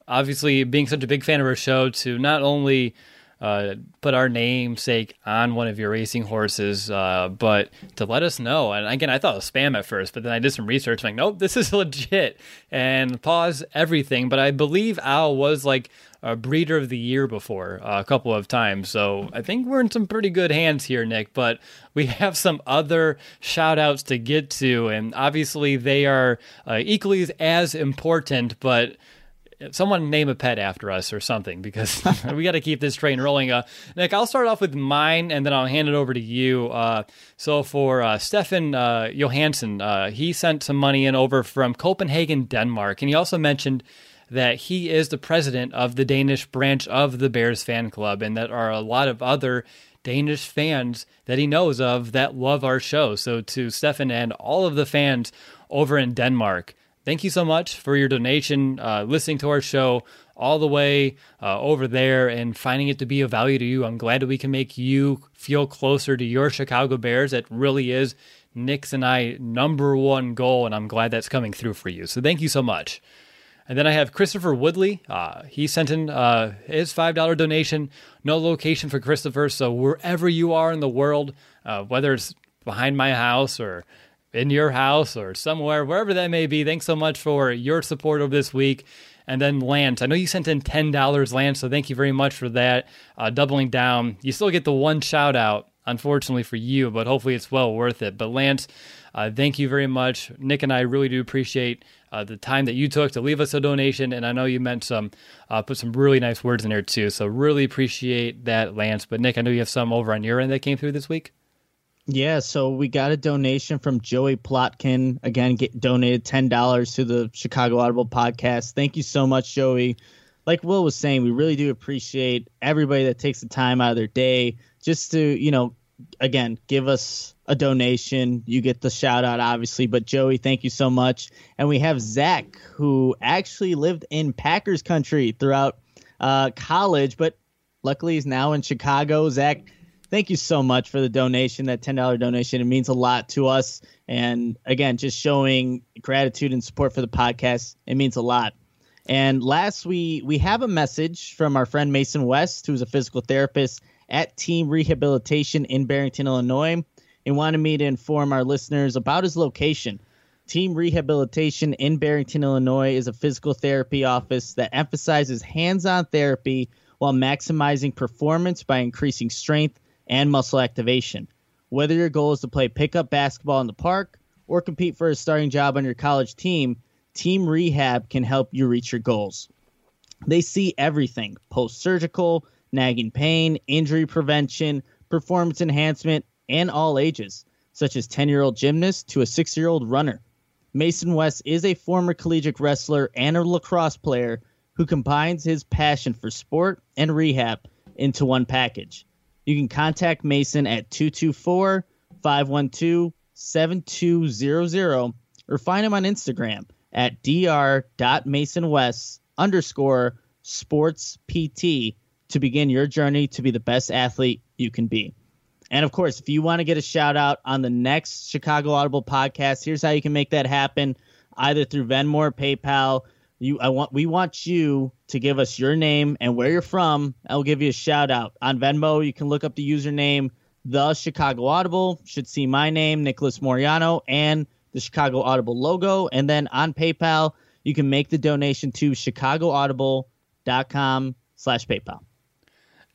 obviously being such a big fan of our show. To not only uh, put our namesake on one of your racing horses, but to let us know. And again, I thought it was spam at first, but then I did some research. I'm like, nope, this is legit. And pause everything. But I believe Al was like a breeder of the year before uh, a couple of times. So I think we're in some pretty good hands here, Nick. But we have some other shout outs to get to. And obviously, they are uh, equally as important, but someone name a pet after us or something because we got to keep this train rolling. Uh, Nick, I'll start off with mine and then I'll hand it over to you. Uh, so for uh, Stefan uh, Johansson, uh, he sent some money in over from Copenhagen, Denmark, and he also mentioned that he is the president of the Danish branch of the Bears fan club, and that are a lot of other Danish fans that he knows of that love our show. So to Stefan and all of the fans over in Denmark thank you so much for your donation, uh, listening to our show all the way uh, over there and finding it to be of value to you. I'm glad that we can make you feel closer to your Chicago Bears. It really is Nick's and I number one goal, and I'm glad that's coming through for you. So thank you so much. And then I have Christopher Woodley. Uh, he sent in uh, his $5 donation. No location for Christopher. So wherever you are in the world, uh, whether it's behind my house or in your house or somewhere, wherever that may be, thanks so much for your support of this week. And then Lance, I know you sent in $10, Lance, so thank you very much for that. Uh, doubling down. You still get the one shout out, unfortunately for you, but hopefully it's well worth it. But Lance, uh, thank you very much. Nick and I really do appreciate uh, the time that you took to leave us a donation. And I know you meant some, uh, put some really nice words in there too. So really appreciate that, Lance. But Nick, I know you have some over on your end that came through this week. Yeah, so we got a donation from Joey Plotkin. Again, get donated ten dollars to the Chicago Audible podcast. Thank you so much, Joey. Like Will was saying, we really do appreciate everybody that takes the time out of their day just to, you know, again, give us a donation. You get the shout out, obviously. But Joey, thank you so much. And we have Zach, who actually lived in Packers country throughout uh, college, but luckily he's now in Chicago. Zach, thank you so much for the donation, that $10 donation. It means a lot to us. And again, just showing gratitude and support for the podcast, it means a lot. And last, we we have a message from our friend Mason West, who's a physical therapist at Team Rehabilitation in Barrington, Illinois, and wanted me to inform our listeners about his location. Team Rehabilitation in Barrington, Illinois is a physical therapy office that emphasizes hands on therapy while maximizing performance by increasing strength and muscle activation. Whether your goal is to play pickup basketball in the park or compete for a starting job on your college team, Team Rehab can help you reach your goals. They see everything post surgical, nagging pain, injury prevention, performance enhancement, and all ages, such as 10 year old gymnast to a 6 year old runner. Mason West is a former collegiate wrestler and a lacrosse player who combines his passion for sport and rehab into one package. You can contact Mason at 224 512 7200 or find him on Instagram at dr.masonwest underscore sports PT to begin your journey to be the best athlete you can be. And of course, if you want to get a shout out on the next Chicago Audible podcast, here's how you can make that happen either through Venmo or PayPal. You, I want, we want you to give us your name and where you're from. I'll give you a shout out on Venmo. You can look up the username the Chicago Audible. Should see my name, Nicholas Moriano, and the Chicago Audible logo. And then on PayPal, you can make the donation to chicagoaudible.com slash PayPal.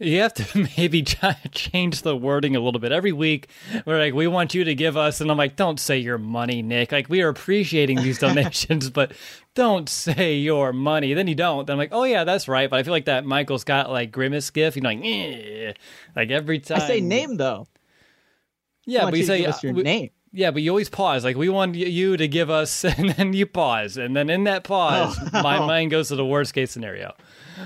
You have to maybe change the wording a little bit. Every week, we're like, we want you to give us, and I'm like, don't say your money, Nick. Like, we are appreciating these donations, but don't say your money. Then you don't. Then I'm like, oh, yeah, that's right. But I feel like that Michael Scott, like, grimace gif, you know, like, eh. like every time. I say name, though. Yeah, but you, say your we, name. Yeah, but you always pause. Like we want you to give us, and then you pause, and then in that pause, oh. my mind goes to the worst case scenario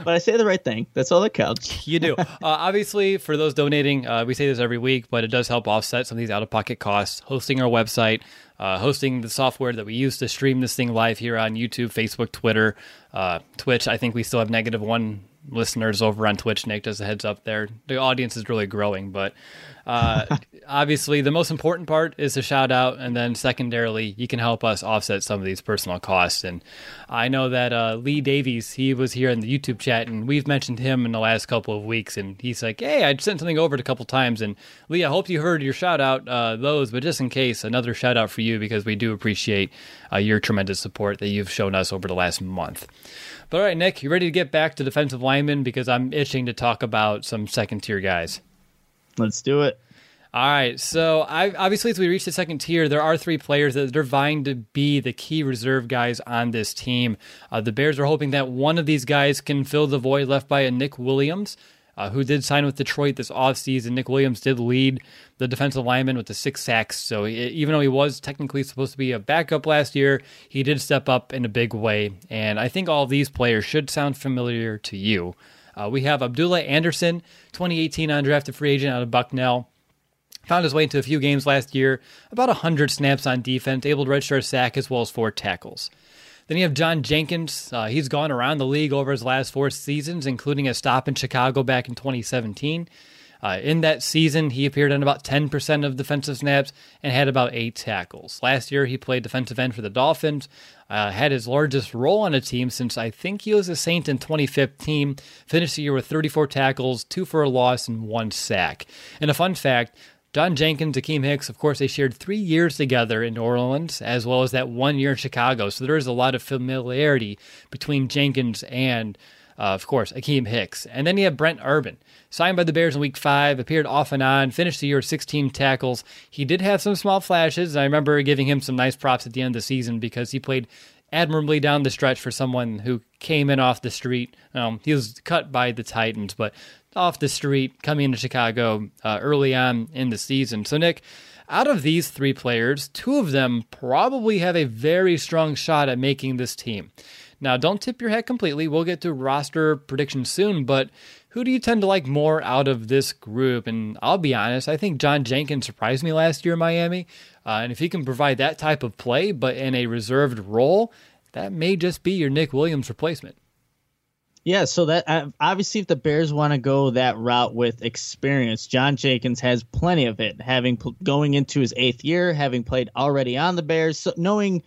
but I say the right thing. That's all that counts. you do. Uh, obviously, for those donating, uh, we say this every week, but it does help offset some of these out of pocket costs. Hosting our website, uh, hosting the software that we use to stream this thing live here on YouTube, Facebook, Twitter, uh, Twitch. I think we still have negative one listeners over on Twitch. Nick does a heads up there. The audience is really growing, but uh, obviously, the most important part is to shout out, and then secondarily, you can help us offset some of these personal costs. And I know that uh, Lee Davies, he was here in the YouTube chat, and we've mentioned him in the last couple of weeks, and he's like, "Hey, I sent something over a couple times." And Lee, I hope you heard your shout out uh, those, but just in case, another shout out for you because we do appreciate uh, your tremendous support that you've shown us over the last month. But all right, Nick, you ready to get back to defensive linemen because I'm itching to talk about some second tier guys. Let's do it. All right. So, I, obviously, as we reach the second tier, there are three players that are vying to be the key reserve guys on this team. Uh, the Bears are hoping that one of these guys can fill the void left by a Nick Williams. Uh, who did sign with Detroit this offseason. Nick Williams did lead the defensive lineman with the six sacks. So he, even though he was technically supposed to be a backup last year, he did step up in a big way. And I think all these players should sound familiar to you. Uh, we have Abdullah Anderson, 2018 undrafted free agent out of Bucknell. Found his way into a few games last year, about 100 snaps on defense, able to register a sack as well as four tackles. Then you have John Jenkins. Uh, he's gone around the league over his last four seasons, including a stop in Chicago back in 2017. Uh, in that season, he appeared on about 10% of defensive snaps and had about eight tackles. Last year, he played defensive end for the Dolphins, uh, had his largest role on a team since I think he was a Saint in 2015. Finished the year with 34 tackles, two for a loss, and one sack. And a fun fact John Jenkins, Akiem Hicks, of course, they shared three years together in New Orleans, as well as that one year in Chicago. So there is a lot of familiarity between Jenkins and uh, of course, Akiem Hicks. And then you have Brent Urban, signed by the Bears in week five, appeared off and on, finished the year with 16 tackles. He did have some small flashes. I remember giving him some nice props at the end of the season because he played admirably down the stretch for someone who came in off the street. Um, he was cut by the Titans, but off the street coming into Chicago uh, early on in the season. So, Nick, out of these three players, two of them probably have a very strong shot at making this team. Now, don't tip your hat completely. We'll get to roster predictions soon, but who do you tend to like more out of this group? And I'll be honest, I think John Jenkins surprised me last year in Miami. Uh, and if he can provide that type of play, but in a reserved role, that may just be your Nick Williams replacement. Yeah, so that uh, obviously, if the Bears want to go that route with experience, John Jenkins has plenty of it. Having going into his eighth year, having played already on the Bears, so knowing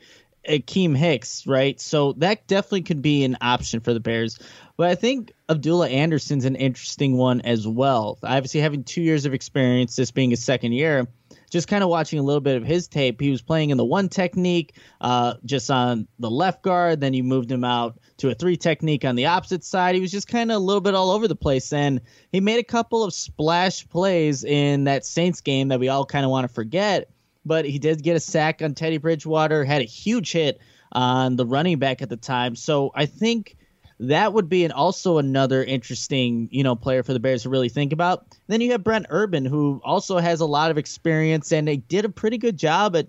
Akiem Hicks, right? So that definitely could be an option for the Bears. But I think Abdullah Anderson's an interesting one as well. Obviously, having two years of experience, this being his second year, just kind of watching a little bit of his tape, he was playing in the one technique, uh, just on the left guard. Then you moved him out to a three technique on the opposite side. He was just kind of a little bit all over the place. And he made a couple of splash plays in that Saints game that we all kind of want to forget but he did get a sack on Teddy Bridgewater, had a huge hit on the running back at the time. So I think that would be an, also another interesting, you know, player for the Bears to really think about. Then you have Brent Urban, who also has a lot of experience, and they did a pretty good job at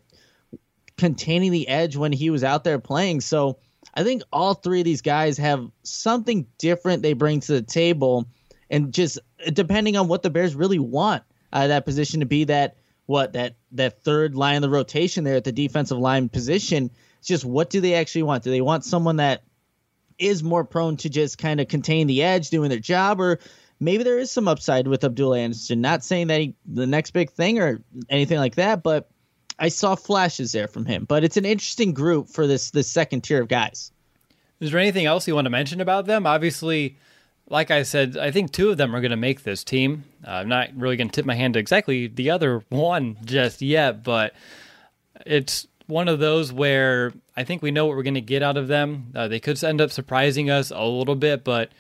containing the edge when he was out there playing. So I think all three of these guys have something different they bring to the table, and just depending on what the Bears really want uh, that position to be that what that that third line of the rotation there at the defensive line position. It's just what do they actually want? Do they want someone that is more prone to just kind of contain the edge, doing their job, or maybe there is some upside with Abdullah Anderson. Not saying that he the next big thing or anything like that, but I saw flashes there from him. But it's an interesting group for this this second tier of guys. Is there anything else you want to mention about them? Obviously, like I said, I think two of them are going to make this team. Uh, I'm not really going to tip my hand to exactly the other one just yet, but it's one of those where I think we know what we're going to get out of them. Uh, they could end up surprising us a little bit, but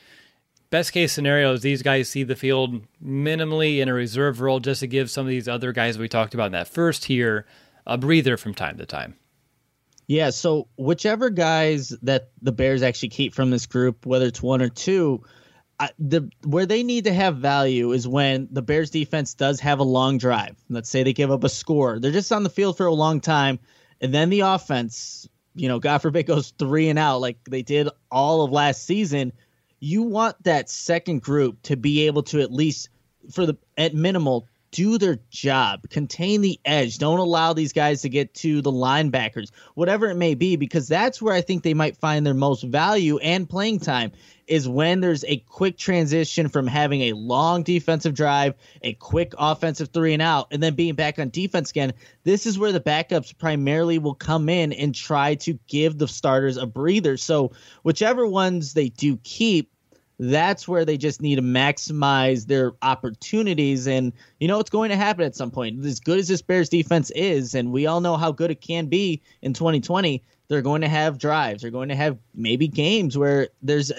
best case scenario is these guys see the field minimally in a reserve role just to give some of these other guys we talked about in that first tier a breather from time to time. Yeah, so whichever guys that the Bears actually keep from this group, whether it's one or two, The where they need to have value is when the Bears defense does have a long drive. Let's say they give up a score. They're just on the field for a long time, and then the offense, you know, God forbid, goes three and out like they did all of last season. You want that second group to be able to at least, for the at minimal, do their job, contain the edge. Don't allow these guys to get to the linebackers, whatever it may be, because that's where I think they might find their most value and playing time is when there's a quick transition from having a long defensive drive, a quick offensive three and out, and then being back on defense again. This is where the backups primarily will come in and try to give the starters a breather. So, whichever ones they do keep, that's where they just need to maximize their opportunities. And you know it's going to happen at some point. As good as this Bears defense is, and we all know how good it can be in 2020, they're going to have drives. They're going to have maybe games where there's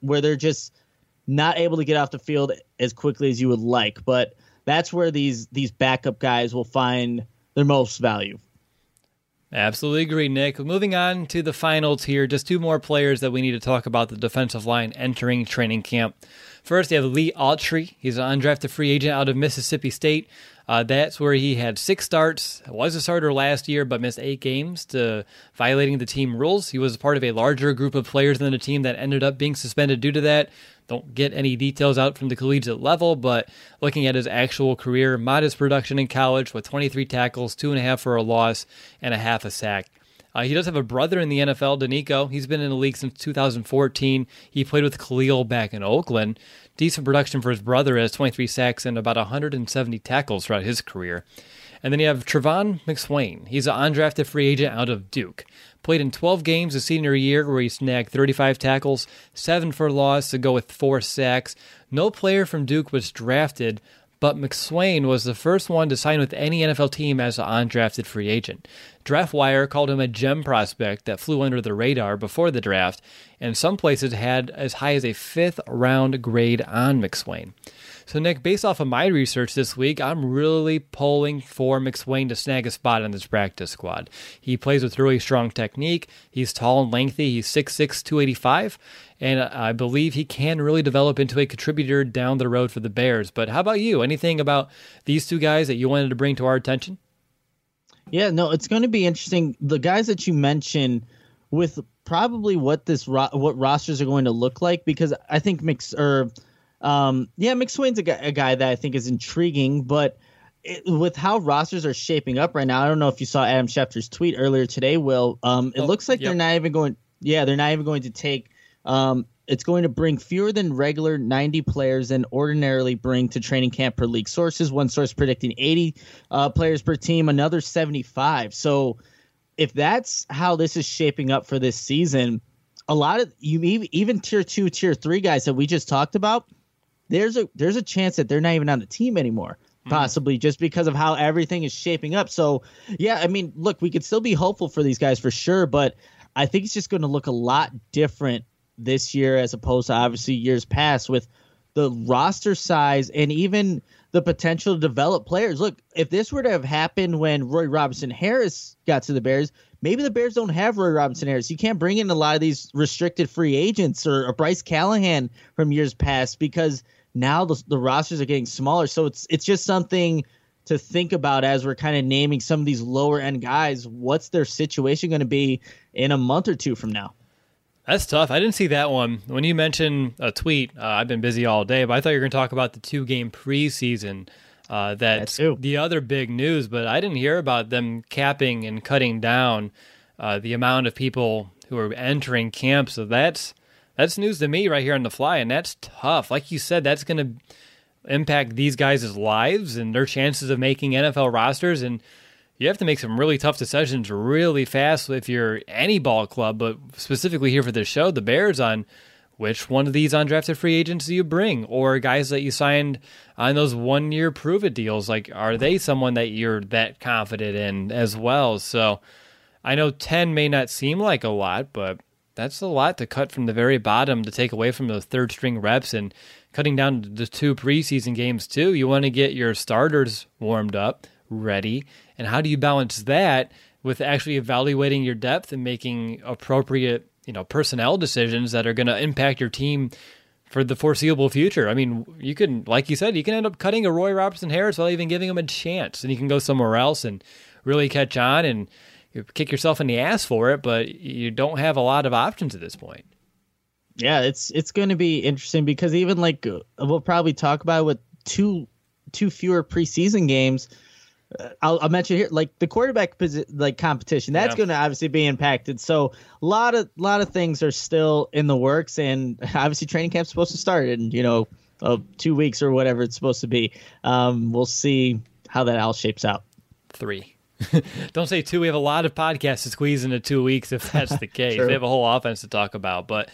where they're just not able to get off the field as quickly as you would like. But that's where these these backup guys will find their most value. Absolutely agree, Nick. Moving on to the finals here, just two more players that we need to talk about the defensive line entering training camp. First, you have Lee Autry. He's an undrafted free agent out of Mississippi State. Uh, that's where he had six starts, was a starter last year, but missed eight games to violating the team rules. He was part of a larger group of players in the team that ended up being suspended due to that. Don't get any details out from the collegiate level, but looking at his actual career, modest production in college with 23 tackles, two and a half for a loss, and a half a sack. Uh, he does have a brother in the NFL, Denico. He's been in the league since 2014. He played with Khalil back in Oakland. Decent production for his brother as 23 sacks and about 170 tackles throughout his career. And then you have Trevon McSwain. He's an undrafted free agent out of Duke. Played in 12 games his senior year where he snagged 35 tackles, 7 for loss to go with 4 sacks. No player from Duke was drafted, but McSwain was the first one to sign with any NFL team as an undrafted free agent. DraftWire called him a gem prospect that flew under the radar before the draft, and some places had as high as a fifth round grade on McSwain. So, Nick, based off of my research this week, I'm really pulling for McSwain to snag a spot on this practice squad. He plays with really strong technique. He's tall and lengthy. He's 6'6, 285. And I believe he can really develop into a contributor down the road for the Bears. But how about you? Anything about these two guys that you wanted to bring to our attention? Yeah, no, it's going to be interesting. The guys that you mentioned with probably what this ro- what rosters are going to look like because I think Mix or um, yeah, McSwain's a guy, a guy that I think is intriguing, but it, with how rosters are shaping up right now, I don't know if you saw Adam Schefter's tweet earlier today. Will um, it oh, looks like yep. they're not even going. Yeah, they're not even going to take. Um, it's going to bring fewer than regular 90 players than ordinarily bring to training camp per league sources. One source predicting 80 uh, players per team, another 75. So if that's how this is shaping up for this season, a lot of you even tier two, tier three guys that we just talked about there's a there's a chance that they're not even on the team anymore hmm. possibly just because of how everything is shaping up. So, yeah, I mean, look, we could still be hopeful for these guys for sure, but I think it's just going to look a lot different this year as opposed to obviously years past with the roster size and even the potential to develop players. Look, if this were to have happened when Roy Robertson Harris got to the Bears, maybe the Bears don't have Roy Robertson Harris. You can't bring in a lot of these restricted free agents or, or Bryce Callahan from years past because – now the, the rosters are getting smaller. So it's it's just something to think about as we're kind of naming some of these lower end guys. What's their situation going to be in a month or two from now? That's tough. I didn't see that one. When you mentioned a tweet, uh, I've been busy all day, but I thought you were going to talk about the two game preseason. Uh, that's the other big news, but I didn't hear about them capping and cutting down uh, the amount of people who are entering camp. So that's that's news to me right here on the fly, and that's tough. Like you said, that's going to impact these guys' lives and their chances of making NFL rosters. And you have to make some really tough decisions really fast if you're any ball club, but specifically here for this show, the Bears on which one of these undrafted free agents do you bring? Or guys that you signed on those one year prove it deals like are they someone that you're that confident in as well? So i know 10 may not seem like a lot but that's a lot to cut from the very bottom to take away from those third string reps and cutting down the two preseason games too. You want to get your starters warmed up, ready, and how do you balance that with actually evaluating your depth and making appropriate, you know, personnel decisions that are going to impact your team for the foreseeable future. I mean, you can, like you said, you can end up cutting a Roy Robertson Harris without even giving him a chance, and you can go somewhere else and really catch on and kick yourself in the ass for it, but you don't have a lot of options at this point. Yeah, it's it's going to be interesting because even like we'll probably talk about it with two two fewer preseason games. Uh, I'll, I'll, mention here like the quarterback posi- like competition that's yeah. going to obviously be impacted. So a lot of lot of things are still in the works, and obviously training camp's supposed to start in you know uh, two weeks or whatever it's supposed to be. Um, we'll see how that all shapes out. Three. Don't say two. We have a lot of podcasts to squeeze into two weeks if that's the case. we have a whole offense to talk about. But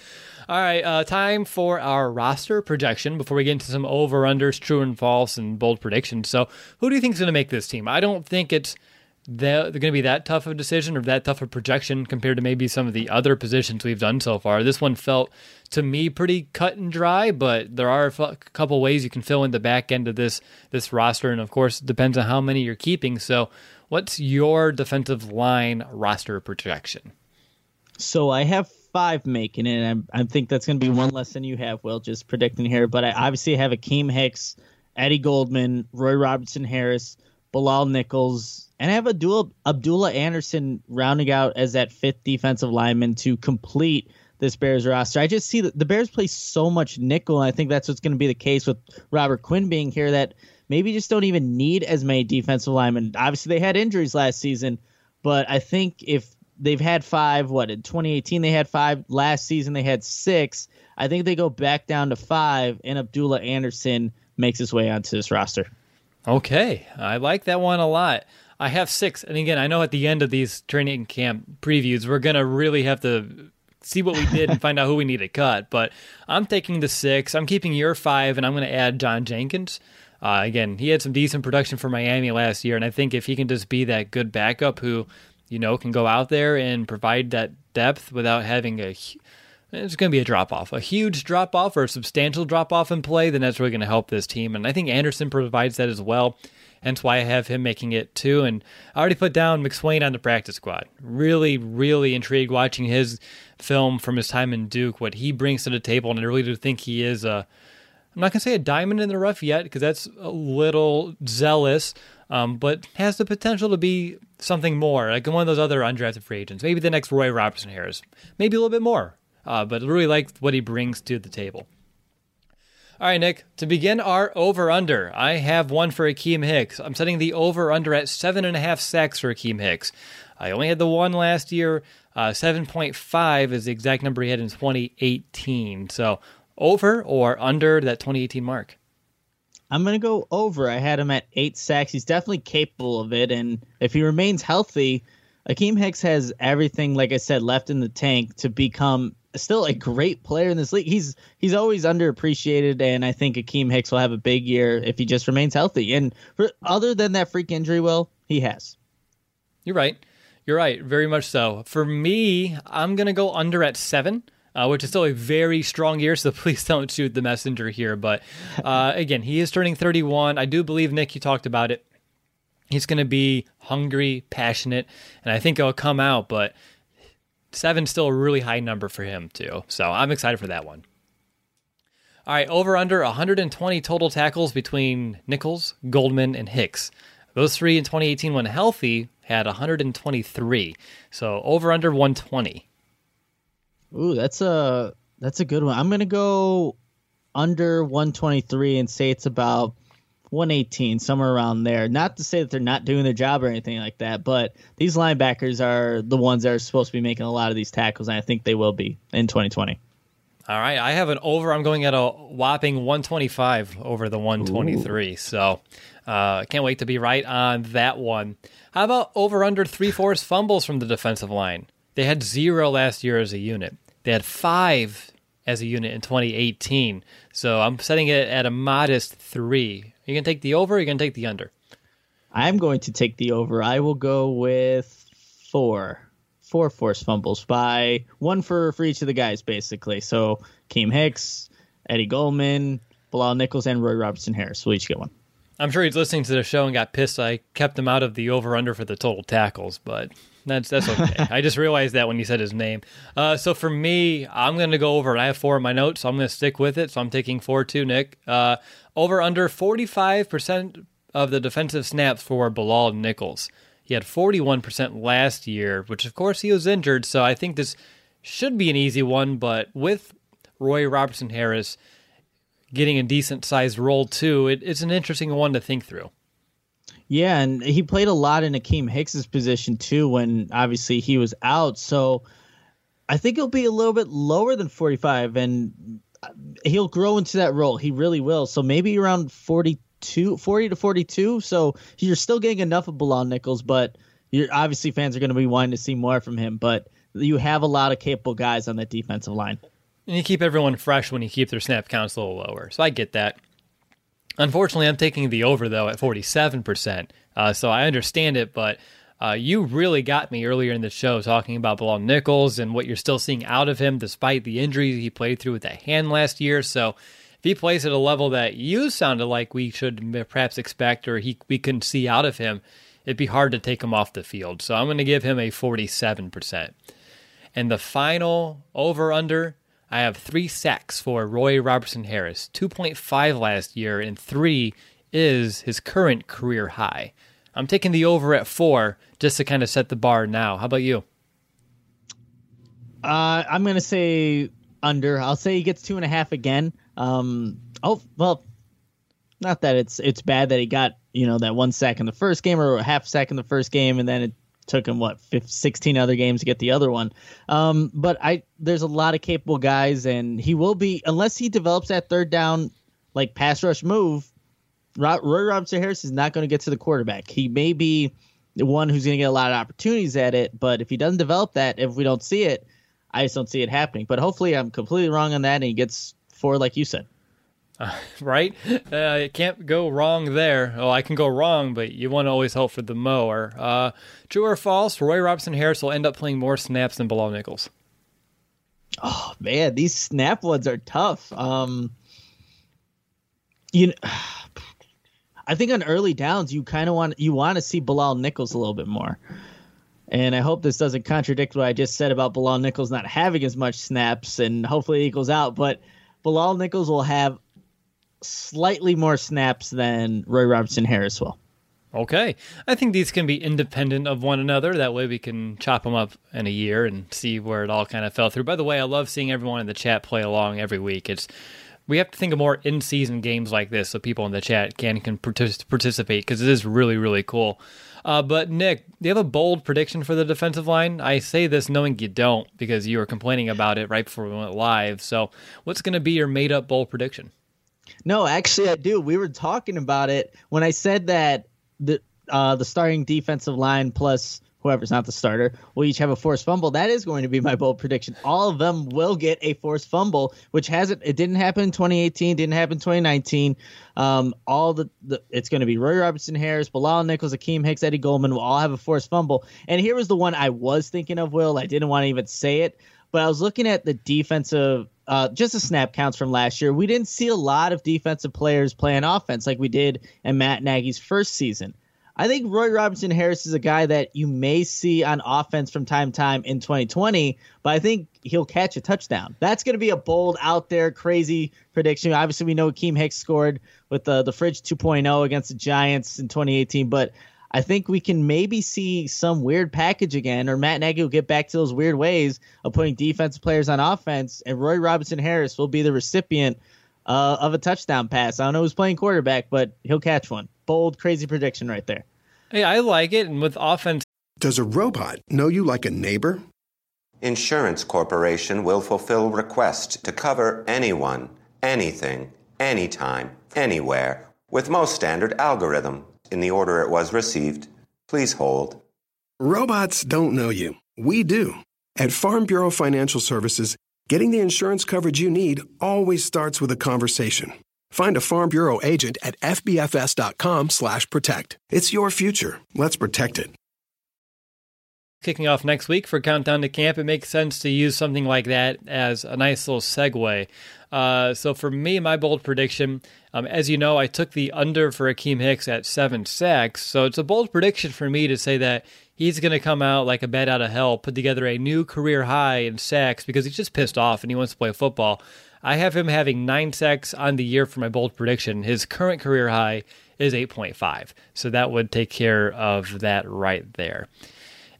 all right, uh, time for our roster projection before we get into some over unders, true and false, and bold predictions. So, who do you think is going to make this team? I don't think it's they're going to be that tough of a decision or that tough of a projection compared to maybe some of the other positions we've done so far. This one felt to me pretty cut and dry, but there are a couple ways you can fill in the back end of this this roster, and of course, it depends on how many you're keeping. So, What's your defensive line roster projection? So I have five making it. I, I think that's going to be one less than you have, Will, just predicting here. But I obviously have Akiem Hicks, Eddie Goldman, Roy Robertson Harris, Bilal Nichols, and I have Abdullah, Abdullah Anderson rounding out as that fifth defensive lineman to complete this Bears roster. I just see that the Bears play so much nickel, and I think that's what's going to be the case with Robert Quinn being here that – maybe just don't even need as many defensive linemen. Obviously, they had injuries last season, but I think if they've had five. What in 2018 they had five. Last season they had six. I think they go back down to five, and Abdullah Anderson makes his way onto this roster. Okay, I like that one a lot. I have six, and again, I know at the end of these training camp previews, we're gonna really have to see what we did and find out who we need to cut. But I'm taking the six. I'm keeping your five, and I'm gonna add John Jenkins. Uh, again, he had some decent production for Miami last year, and I think if he can just be that good backup who, you know, can go out there and provide that depth without having a it's going to be a drop off, a huge drop off or a substantial drop off in play, then that's really going to help this team. And I think Anderson provides that as well. Hence why I have him making it too. And I already put down McSwain on the practice squad. Really, really intrigued watching his film from his time in Duke, what he brings to the table. And I really do think he is a, I'm not going to say a diamond in the rough yet because that's a little zealous, um, but has the potential to be something more, like one of those other undrafted free agents. Maybe the next Roy Robertson Harris. Maybe a little bit more uh, but really like what he brings to the table. All right, Nick, to begin our over under, I have one for Akiem Hicks. I'm setting the over under at seven and a half sacks for Akiem Hicks. I only had the one last year. Uh, 7.5 is the exact number he had in 2018. So over or under that 2018 mark? I'm going to go over. I had him at eight sacks. He's definitely capable of it. And if he remains healthy, Akiem Hicks has everything, like I said, left in the tank to become still a great player in this league. He's he's always underappreciated, and I think Akiem Hicks will have a big year if he just remains healthy. And for, other than that freak injury, well, he has. You're right. You're right. Very much so. For me, I'm gonna go under at seven. Uh, which is still a very strong year, so please don't shoot the messenger here. But uh, again, he is turning 31. I do believe, Nick, you talked about it. He's going to be hungry, passionate, and I think it'll come out. But Seven's still a really high number for him, too. So I'm excited for that one. All right, over under 120 total tackles between Nichols, Goldman, and Hicks. Those three in 2018, when healthy, had 123. So over under 120. Ooh, that's a that's a good one. I'm gonna go under 123 and say it's about 118, somewhere around there. Not to say that they're not doing their job or anything like that, but these linebackers are the ones that are supposed to be making a lot of these tackles, and I think they will be in 2020. All right, I have an over. I'm going at a whopping 125 over the 123. Ooh. So I uh, can't wait to be right on that one. How about over under three fourths fumbles from the defensive line? They had zero last year as a unit. They had five as a unit in 2018. So I'm setting it at a modest three. You can take the over. you can take the under. I'm going to take the over. I will go with four, four force fumbles by one for for each of the guys, basically. So Keem Hicks, Eddie Goldman, Bilal Nichols, and Roy Robertson Harris. We'll each get one. I'm sure he's listening to the show and got pissed. I kept him out of the over under for the total tackles, but that's that's okay. I just realized that when you said his name. Uh, so for me, I'm going to go over. I have four in my notes, so I'm going to stick with it. So I'm taking four too, Nick. Uh, over under 45% of the defensive snaps for Bilal Nichols. He had 41% last year, which of course he was injured. So I think this should be an easy one. But with Roy Robertson Harris getting a decent sized role too, it, it's an interesting one to think through. Yeah, and he played a lot in Akiem Hicks's position too when obviously he was out. So I think he'll be a little bit lower than 45 and uh, he'll grow into that role. He really will. So maybe around 42 40 to 42. So you're still getting enough of Bilal Nichols, but you're obviously fans are going to be wanting to see more from him, but you have a lot of capable guys on that defensive line. And you keep everyone fresh when you keep their snap counts a little lower. So I get that. Unfortunately, I'm taking the over though at 47%. Uh, so I understand it, but uh, you really got me earlier in the show talking about Bilal Nichols and what you're still seeing out of him despite the injuries he played through with that hand last year. So if he plays at a level that you sounded like we should perhaps expect or he we can see out of him, it'd be hard to take him off the field. So I'm going to give him a 47%. And the final over under I have three sacks for Roy Robertson Harris, 2.5 last year, and three is his current career high. I'm taking the over at four just to kind of set the bar now. How about you? Uh, I'm going to say under. I'll say he gets two and a half again. Um, oh, well, not that it's it's bad that he got you know that one sack in the first game or a half sack in the first game and then it took him what 15, 16 other games to get the other one. Um, but I there's a lot of capable guys, and he will be unless he develops that third down like pass rush move. Roy Robertson Harris is not going to get to the quarterback. He may be the one who's going to get a lot of opportunities at it, but if he doesn't develop that, if we don't see it, I just don't see it happening. But hopefully, I'm completely wrong on that, and he gets four, like you said. Uh, right? Uh, it can't go wrong there. Oh, I can go wrong, but you want to always hope for the mower. Uh, true or false? Roy Robertson Harris will end up playing more snaps than Bilal Nichols. Oh man, these snap ones are tough. Um, you know, I think on early downs you kind of want you want to see Bilal Nichols a little bit more. And I hope this doesn't contradict what I just said about Bilal Nichols not having as much snaps, and hopefully it equals out. But Bilal Nichols will have slightly more snaps than Roy Robertson Harris will. Okay. I think these can be independent of one another. That way we can chop them up in a year and see where it all kind of fell through. By the way, I love seeing everyone in the chat play along every week. It's we have to think of more in-season games like this so people in the chat can can participate because it is really really cool. Uh, but Nick, do you have a bold prediction for the defensive line? I say this knowing you don't because you were complaining about it right before we went live. So, what's going to be your made-up bold prediction? No, actually, I do. We were talking about it when I said that the uh, the starting defensive line plus whoever's not the starter will each have a forced fumble. That is going to be my bold prediction. All of them will get a forced fumble, which hasn't. It didn't happen in 2018. Didn't happen in 2019. Um, all the, the it's going to be Roy Robertson, Harris, Bilal Nichols, Akiem Hicks, Eddie Goldman will all have a forced fumble. And here was the one I was thinking of. Will I didn't want to even say it, but I was looking at the defensive uh, just the snap counts from last year, we didn't see a lot of defensive players playing offense like we did in Matt Nagy's first season. I think Roy Robertson Harris is a guy that you may see on offense from time to time in 2020, but I think he'll catch a touchdown. That's going to be a bold, out there, crazy prediction. Obviously, we know Akiem Hicks scored with the the Fridge 2.0 against the Giants in 2018, but I think we can maybe see some weird package again, or Matt Nagy will get back to those weird ways of putting defensive players on offense, and Roy Robertson Harris will be the recipient uh, of a touchdown pass. I don't know who's playing quarterback, but he'll catch one. Bold, crazy prediction right there. Hey, I like it. And with offense. Does a robot know you like a neighbor? Insurance Corporation will fulfill request to cover anyone, anything, anytime, anywhere, with most standard algorithm in the order it was received. Please hold. Robots don't know you. We do. At Farm Bureau Financial Services, getting the insurance coverage you need always starts with a conversation. Find a Farm Bureau agent at fbfs.com/protect. It's your future. Let's protect it. Kicking off next week for Countdown to Camp, it makes sense to use something like that as a nice little segue. Uh, so for me, my bold prediction, um, as you know, I took the under for Akiem Hicks at seven sacks. So it's a bold prediction for me to say that he's going to come out like a bat out of hell, put together a new career high in sacks because he's just pissed off and he wants to play football. I have him having nine sacks on the year for my bold prediction. His current career high is 8.5. So that would take care of that right there.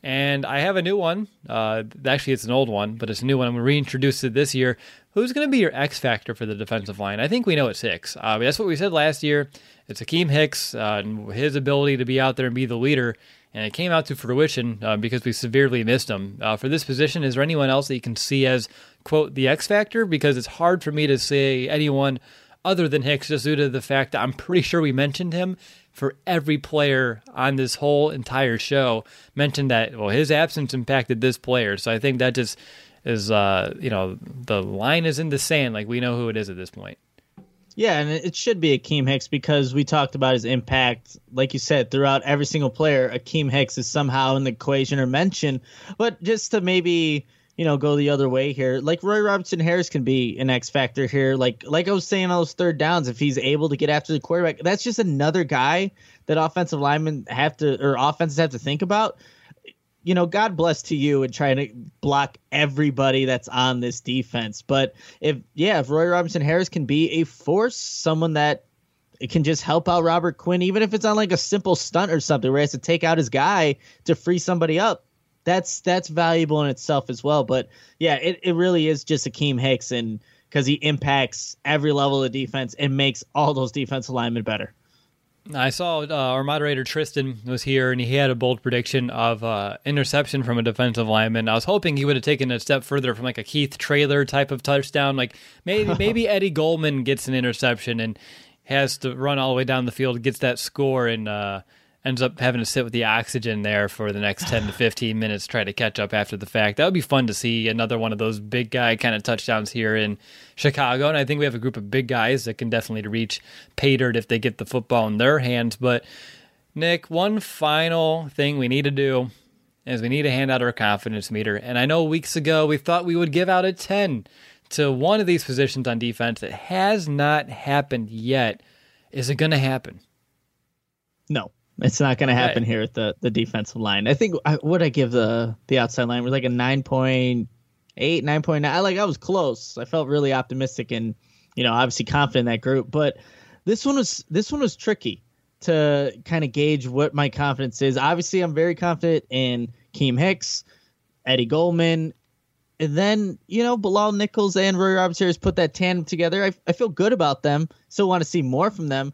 And I have a new one. Uh, actually, it's an old one, but it's a new one. I'm reintroduced it this year. Who's going to be your X factor for the defensive line? I think we know it's Hicks. Uh, that's what we said last year. It's Akiem Hicks uh, and his ability to be out there and be the leader. And it came out to fruition uh, because we severely missed him. Uh, for this position, is there anyone else that you can see as, quote, the X factor? Because it's hard for me to say anyone other than Hicks just due to the fact that I'm pretty sure we mentioned him for every player on this whole entire show mentioned that well his absence impacted this player so i think that just is uh you know the line is in the sand like we know who it is at this point yeah, and it should be Akiem Hicks because we talked about his impact, like you said, throughout every single player. Akiem Hicks is somehow in the equation or mentioned. But just to maybe you know, go the other way here. Like Roy Robertson Harris can be an X factor here. Like like I was saying on those third downs, if he's able to get after the quarterback, that's just another guy that offensive linemen have to or offenses have to think about. You know, God bless to you and trying to block everybody that's on this defense. But if yeah, if Roy Robertson Harris can be a force, someone that it can just help out Robert Quinn, even if it's on like a simple stunt or something where he has to take out his guy to free somebody up that's that's valuable in itself as well. But yeah, it, it really is just Akiem Hicks and because he impacts every level of defense and makes all those defensive linemen better. I saw uh, our moderator Tristan was here, and he had a bold prediction of uh, interception from a defensive lineman. I was hoping he would have taken a step further from like a Keith Traylor type of touchdown. Like maybe maybe Eddie Goldman gets an interception and has to run all the way down the field, gets that score, and uh, ends up having to sit with the oxygen there for the next 10 to 15 minutes, try to catch up after the fact. That would be fun to see another one of those big guy kind of touchdowns here in Chicago. And I think we have a group of big guys that can definitely reach pay dirt if they get the football in their hands. But, Nick, one final thing we need to do is we need to hand out our confidence meter. And I know weeks ago we thought we would give out a 10 to one of these positions on defense. It has not happened yet. Is it going to happen? No. It's not going to happen right. here at the, the defensive line. I think I, what I give the the outside line was like a 9.8, 9.9. I like I was close. I felt really optimistic and you know obviously confident in that group. But this one was this one was tricky to kind of gauge what my confidence is. Obviously, I'm very confident in Keem Hicks, Eddie Goldman, and then you know Bilal Nichols and Roy Robinson has put that tandem together. I, I feel good about them. Still want to see more from them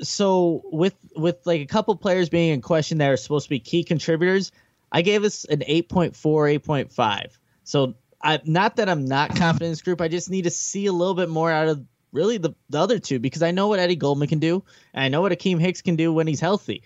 so with with like a couple players being in question that are supposed to be key contributors, I gave us an 8.4, 8.5. So I not that I'm not confident in this group, I just need to see a little bit more out of really the, the other two because I know what Eddie Goldman can do, and I know what Akiem Hicks can do when he's healthy.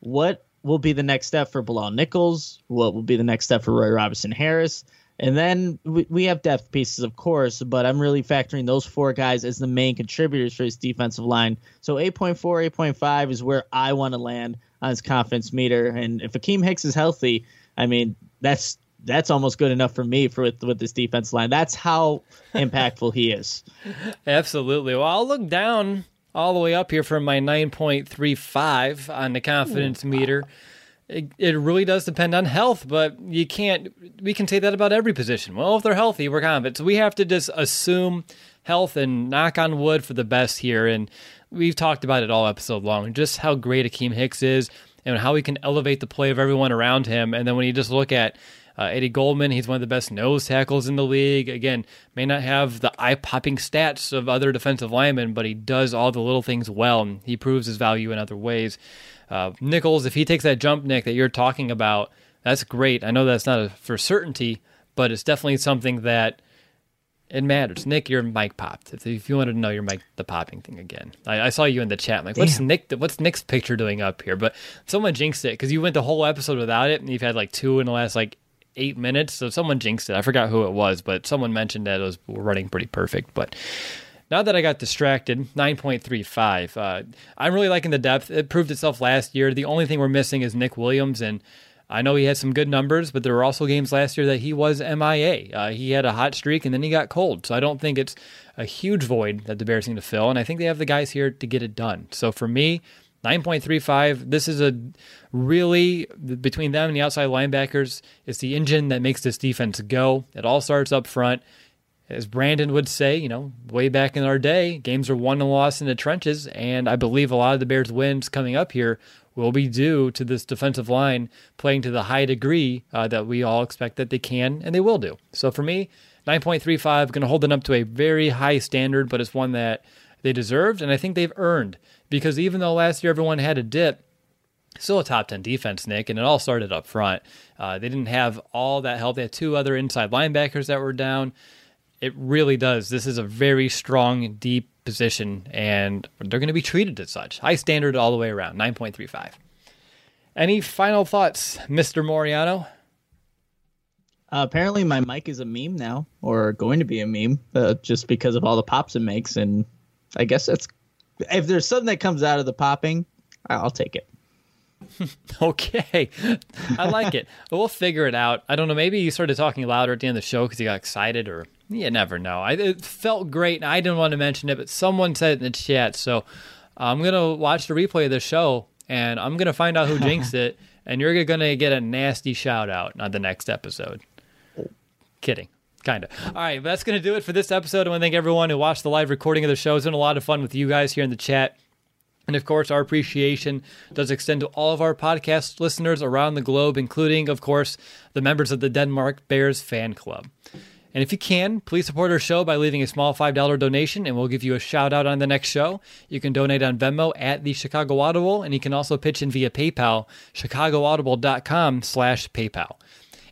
What will be the next step for Bilal Nichols? What will be the next step for Roy Robertson Harris? And then we, we have depth pieces, of course, but I'm really factoring those four guys as the main contributors for his defensive line. So 8.4, 8.5 is where I want to land on his confidence meter. And if Akiem Hicks is healthy, I mean, that's that's almost good enough for me for with, with this defense line. That's how impactful he is. Absolutely. Well, I'll look down all the way up here from my 9.35 on the confidence Ooh, meter. Wow it, it really does depend on health, but you can't. We can say that about every position. Well, if they're healthy, we're confident. So we have to just assume health and knock on wood for the best here. And we've talked about it all episode long, just how great Akiem Hicks is and how he can elevate the play of everyone around him. And then when you just look at uh, Eddie Goldman, he's one of the best nose tackles in the league. Again, may not have the eye popping stats of other defensive linemen, but he does all the little things well, and he proves his value in other ways. Uh, Nichols, if he takes that jump, Nick, that you're talking about, that's great. I know that's not a, for certainty, but it's definitely something that it matters. Nick, your mic popped. If, if you wanted to know your mic, the popping thing again, I, I saw you in the chat. I'm like, Damn. what's Nick? What's Nick's picture doing up here? But someone jinxed it because you went the whole episode without it, and you've had like two in the last like eight minutes. So someone jinxed it. I forgot who it was, but someone mentioned that it was running pretty perfect. But now that I got distracted, 9.35. Uh, I'm really liking the depth. It proved itself last year. The only thing we're missing is Nick Williams, and I know he had some good numbers, but there were also games last year that he was MIA. Uh, he had a hot streak and then he got cold. So I don't think it's a huge void that the Bears need to fill, and I think they have the guys here to get it done. So for me, 9.35. This is a really, between them and the outside linebackers, it's the engine that makes this defense go. It all starts up front as Brandon would say, you know, way back in our day, games are won and lost in the trenches. And I believe a lot of the Bears' wins coming up here will be due to this defensive line playing to the high degree uh, that we all expect that they can and they will do. So for me, 9.35, going to hold them up to a very high standard, but it's one that they deserved and I think they've earned. Because even though last year everyone had a dip, still a top 10 defense, Nick, and it all started up front. Uh, they didn't have all that help. They had two other inside linebackers that were down. It really does. This is a very strong, deep position, and they're going to be treated as such. High standard all the way around, 9.35. Any final thoughts, Mr. Moriano? Uh, apparently, my mic is a meme now, or going to be a meme, uh, just because of all the pops it makes. And I guess that's if there's something that comes out of the popping, I'll take it. okay, I like it. We'll figure it out. I don't know. Maybe you started talking louder at the end of the show because you got excited, or you never know. I, it felt great. I didn't want to mention it, but someone said it in the chat. So I'm going to watch the replay of the show and I'm going to find out who jinxed it. And you're going to get a nasty shout out on the next episode. Kidding. Kind of. All right, that's going to do it for this episode. I want to thank everyone who watched the live recording of the show. It's been a lot of fun with you guys here in the chat. And of course, our appreciation does extend to all of our podcast listeners around the globe, including, of course, the members of the Denmark Bears fan club. And if you can, please support our show by leaving a small $5 donation and we'll give you a shout out on the next show. You can donate on Venmo at the Chicago Audible and you can also pitch in via PayPal, chicagoaudible.com slash PayPal.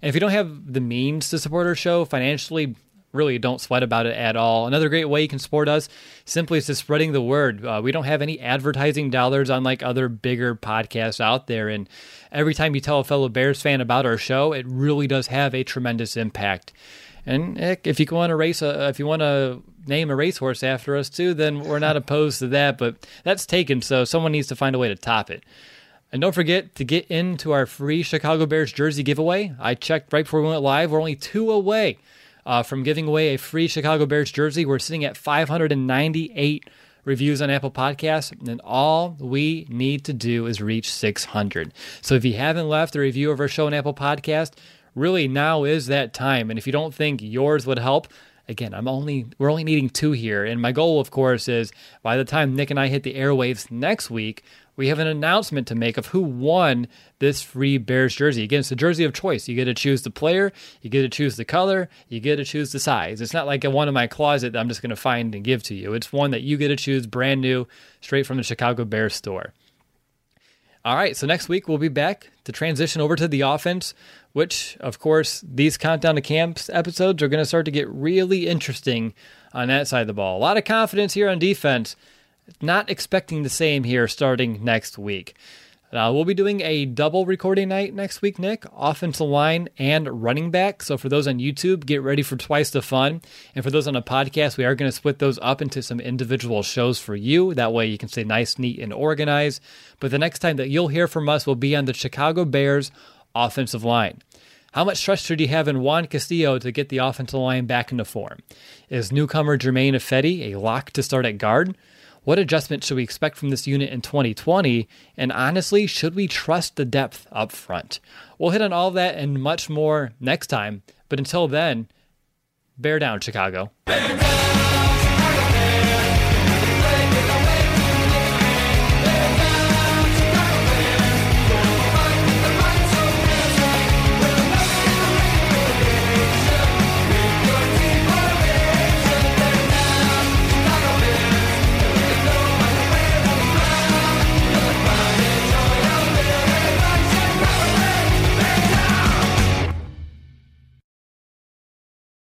And if you don't have the means to support our show financially, really don't sweat about it at all. Another great way you can support us simply is just spreading the word. Uh, we don't have any advertising dollars unlike other bigger podcasts out there. And every time you tell a fellow Bears fan about our show, it really does have a tremendous impact. And if you want to race, a, if you want to name a racehorse after us too, then we're not opposed to that. But that's taken, so someone needs to find a way to top it. And don't forget to get into our free Chicago Bears jersey giveaway. I checked right before we went live. We're only two away uh, from giving away a free Chicago Bears jersey. We're sitting at 598 reviews on Apple Podcasts, and all we need to do is reach 600. So if you haven't left a review of our show on Apple Podcast, really now is that time. And if you don't think yours would help, again, I'm only we're only needing two here. And my goal, of course, is by the time Nick and I hit the airwaves next week, we have an announcement to make of who won this free Bears jersey. Again, it's a jersey of choice. You get to choose the player, you get to choose the color, you get to choose the size. It's not like a one in my closet that I'm just going to find and give to you. It's one that you get to choose brand new, straight from the Chicago Bears store. All right, so next week we'll be back to transition over to the offense, which, of course, these Countdown to Camps episodes are going to start to get really interesting on that side of the ball. A lot of confidence here on defense. Not expecting the same here starting next week. Uh, we'll be doing a double recording night next week, Nick. Offensive line and running back. So for those on YouTube, get ready for twice the fun. And for those on a podcast, we are going to split those up into some individual shows for you. That way you can stay nice, neat, and organized. But the next time that you'll hear from us will be on the Chicago Bears offensive line. How much trust should you have in Juan Castillo to get the offensive line back into form? Is newcomer Germain Ifedi a lock to start at guard? What adjustment should we expect from this unit in 2020? And honestly, should we trust the depth up front? We'll hit on all that and much more next time. But until then, bear down, Chicago. Bear down.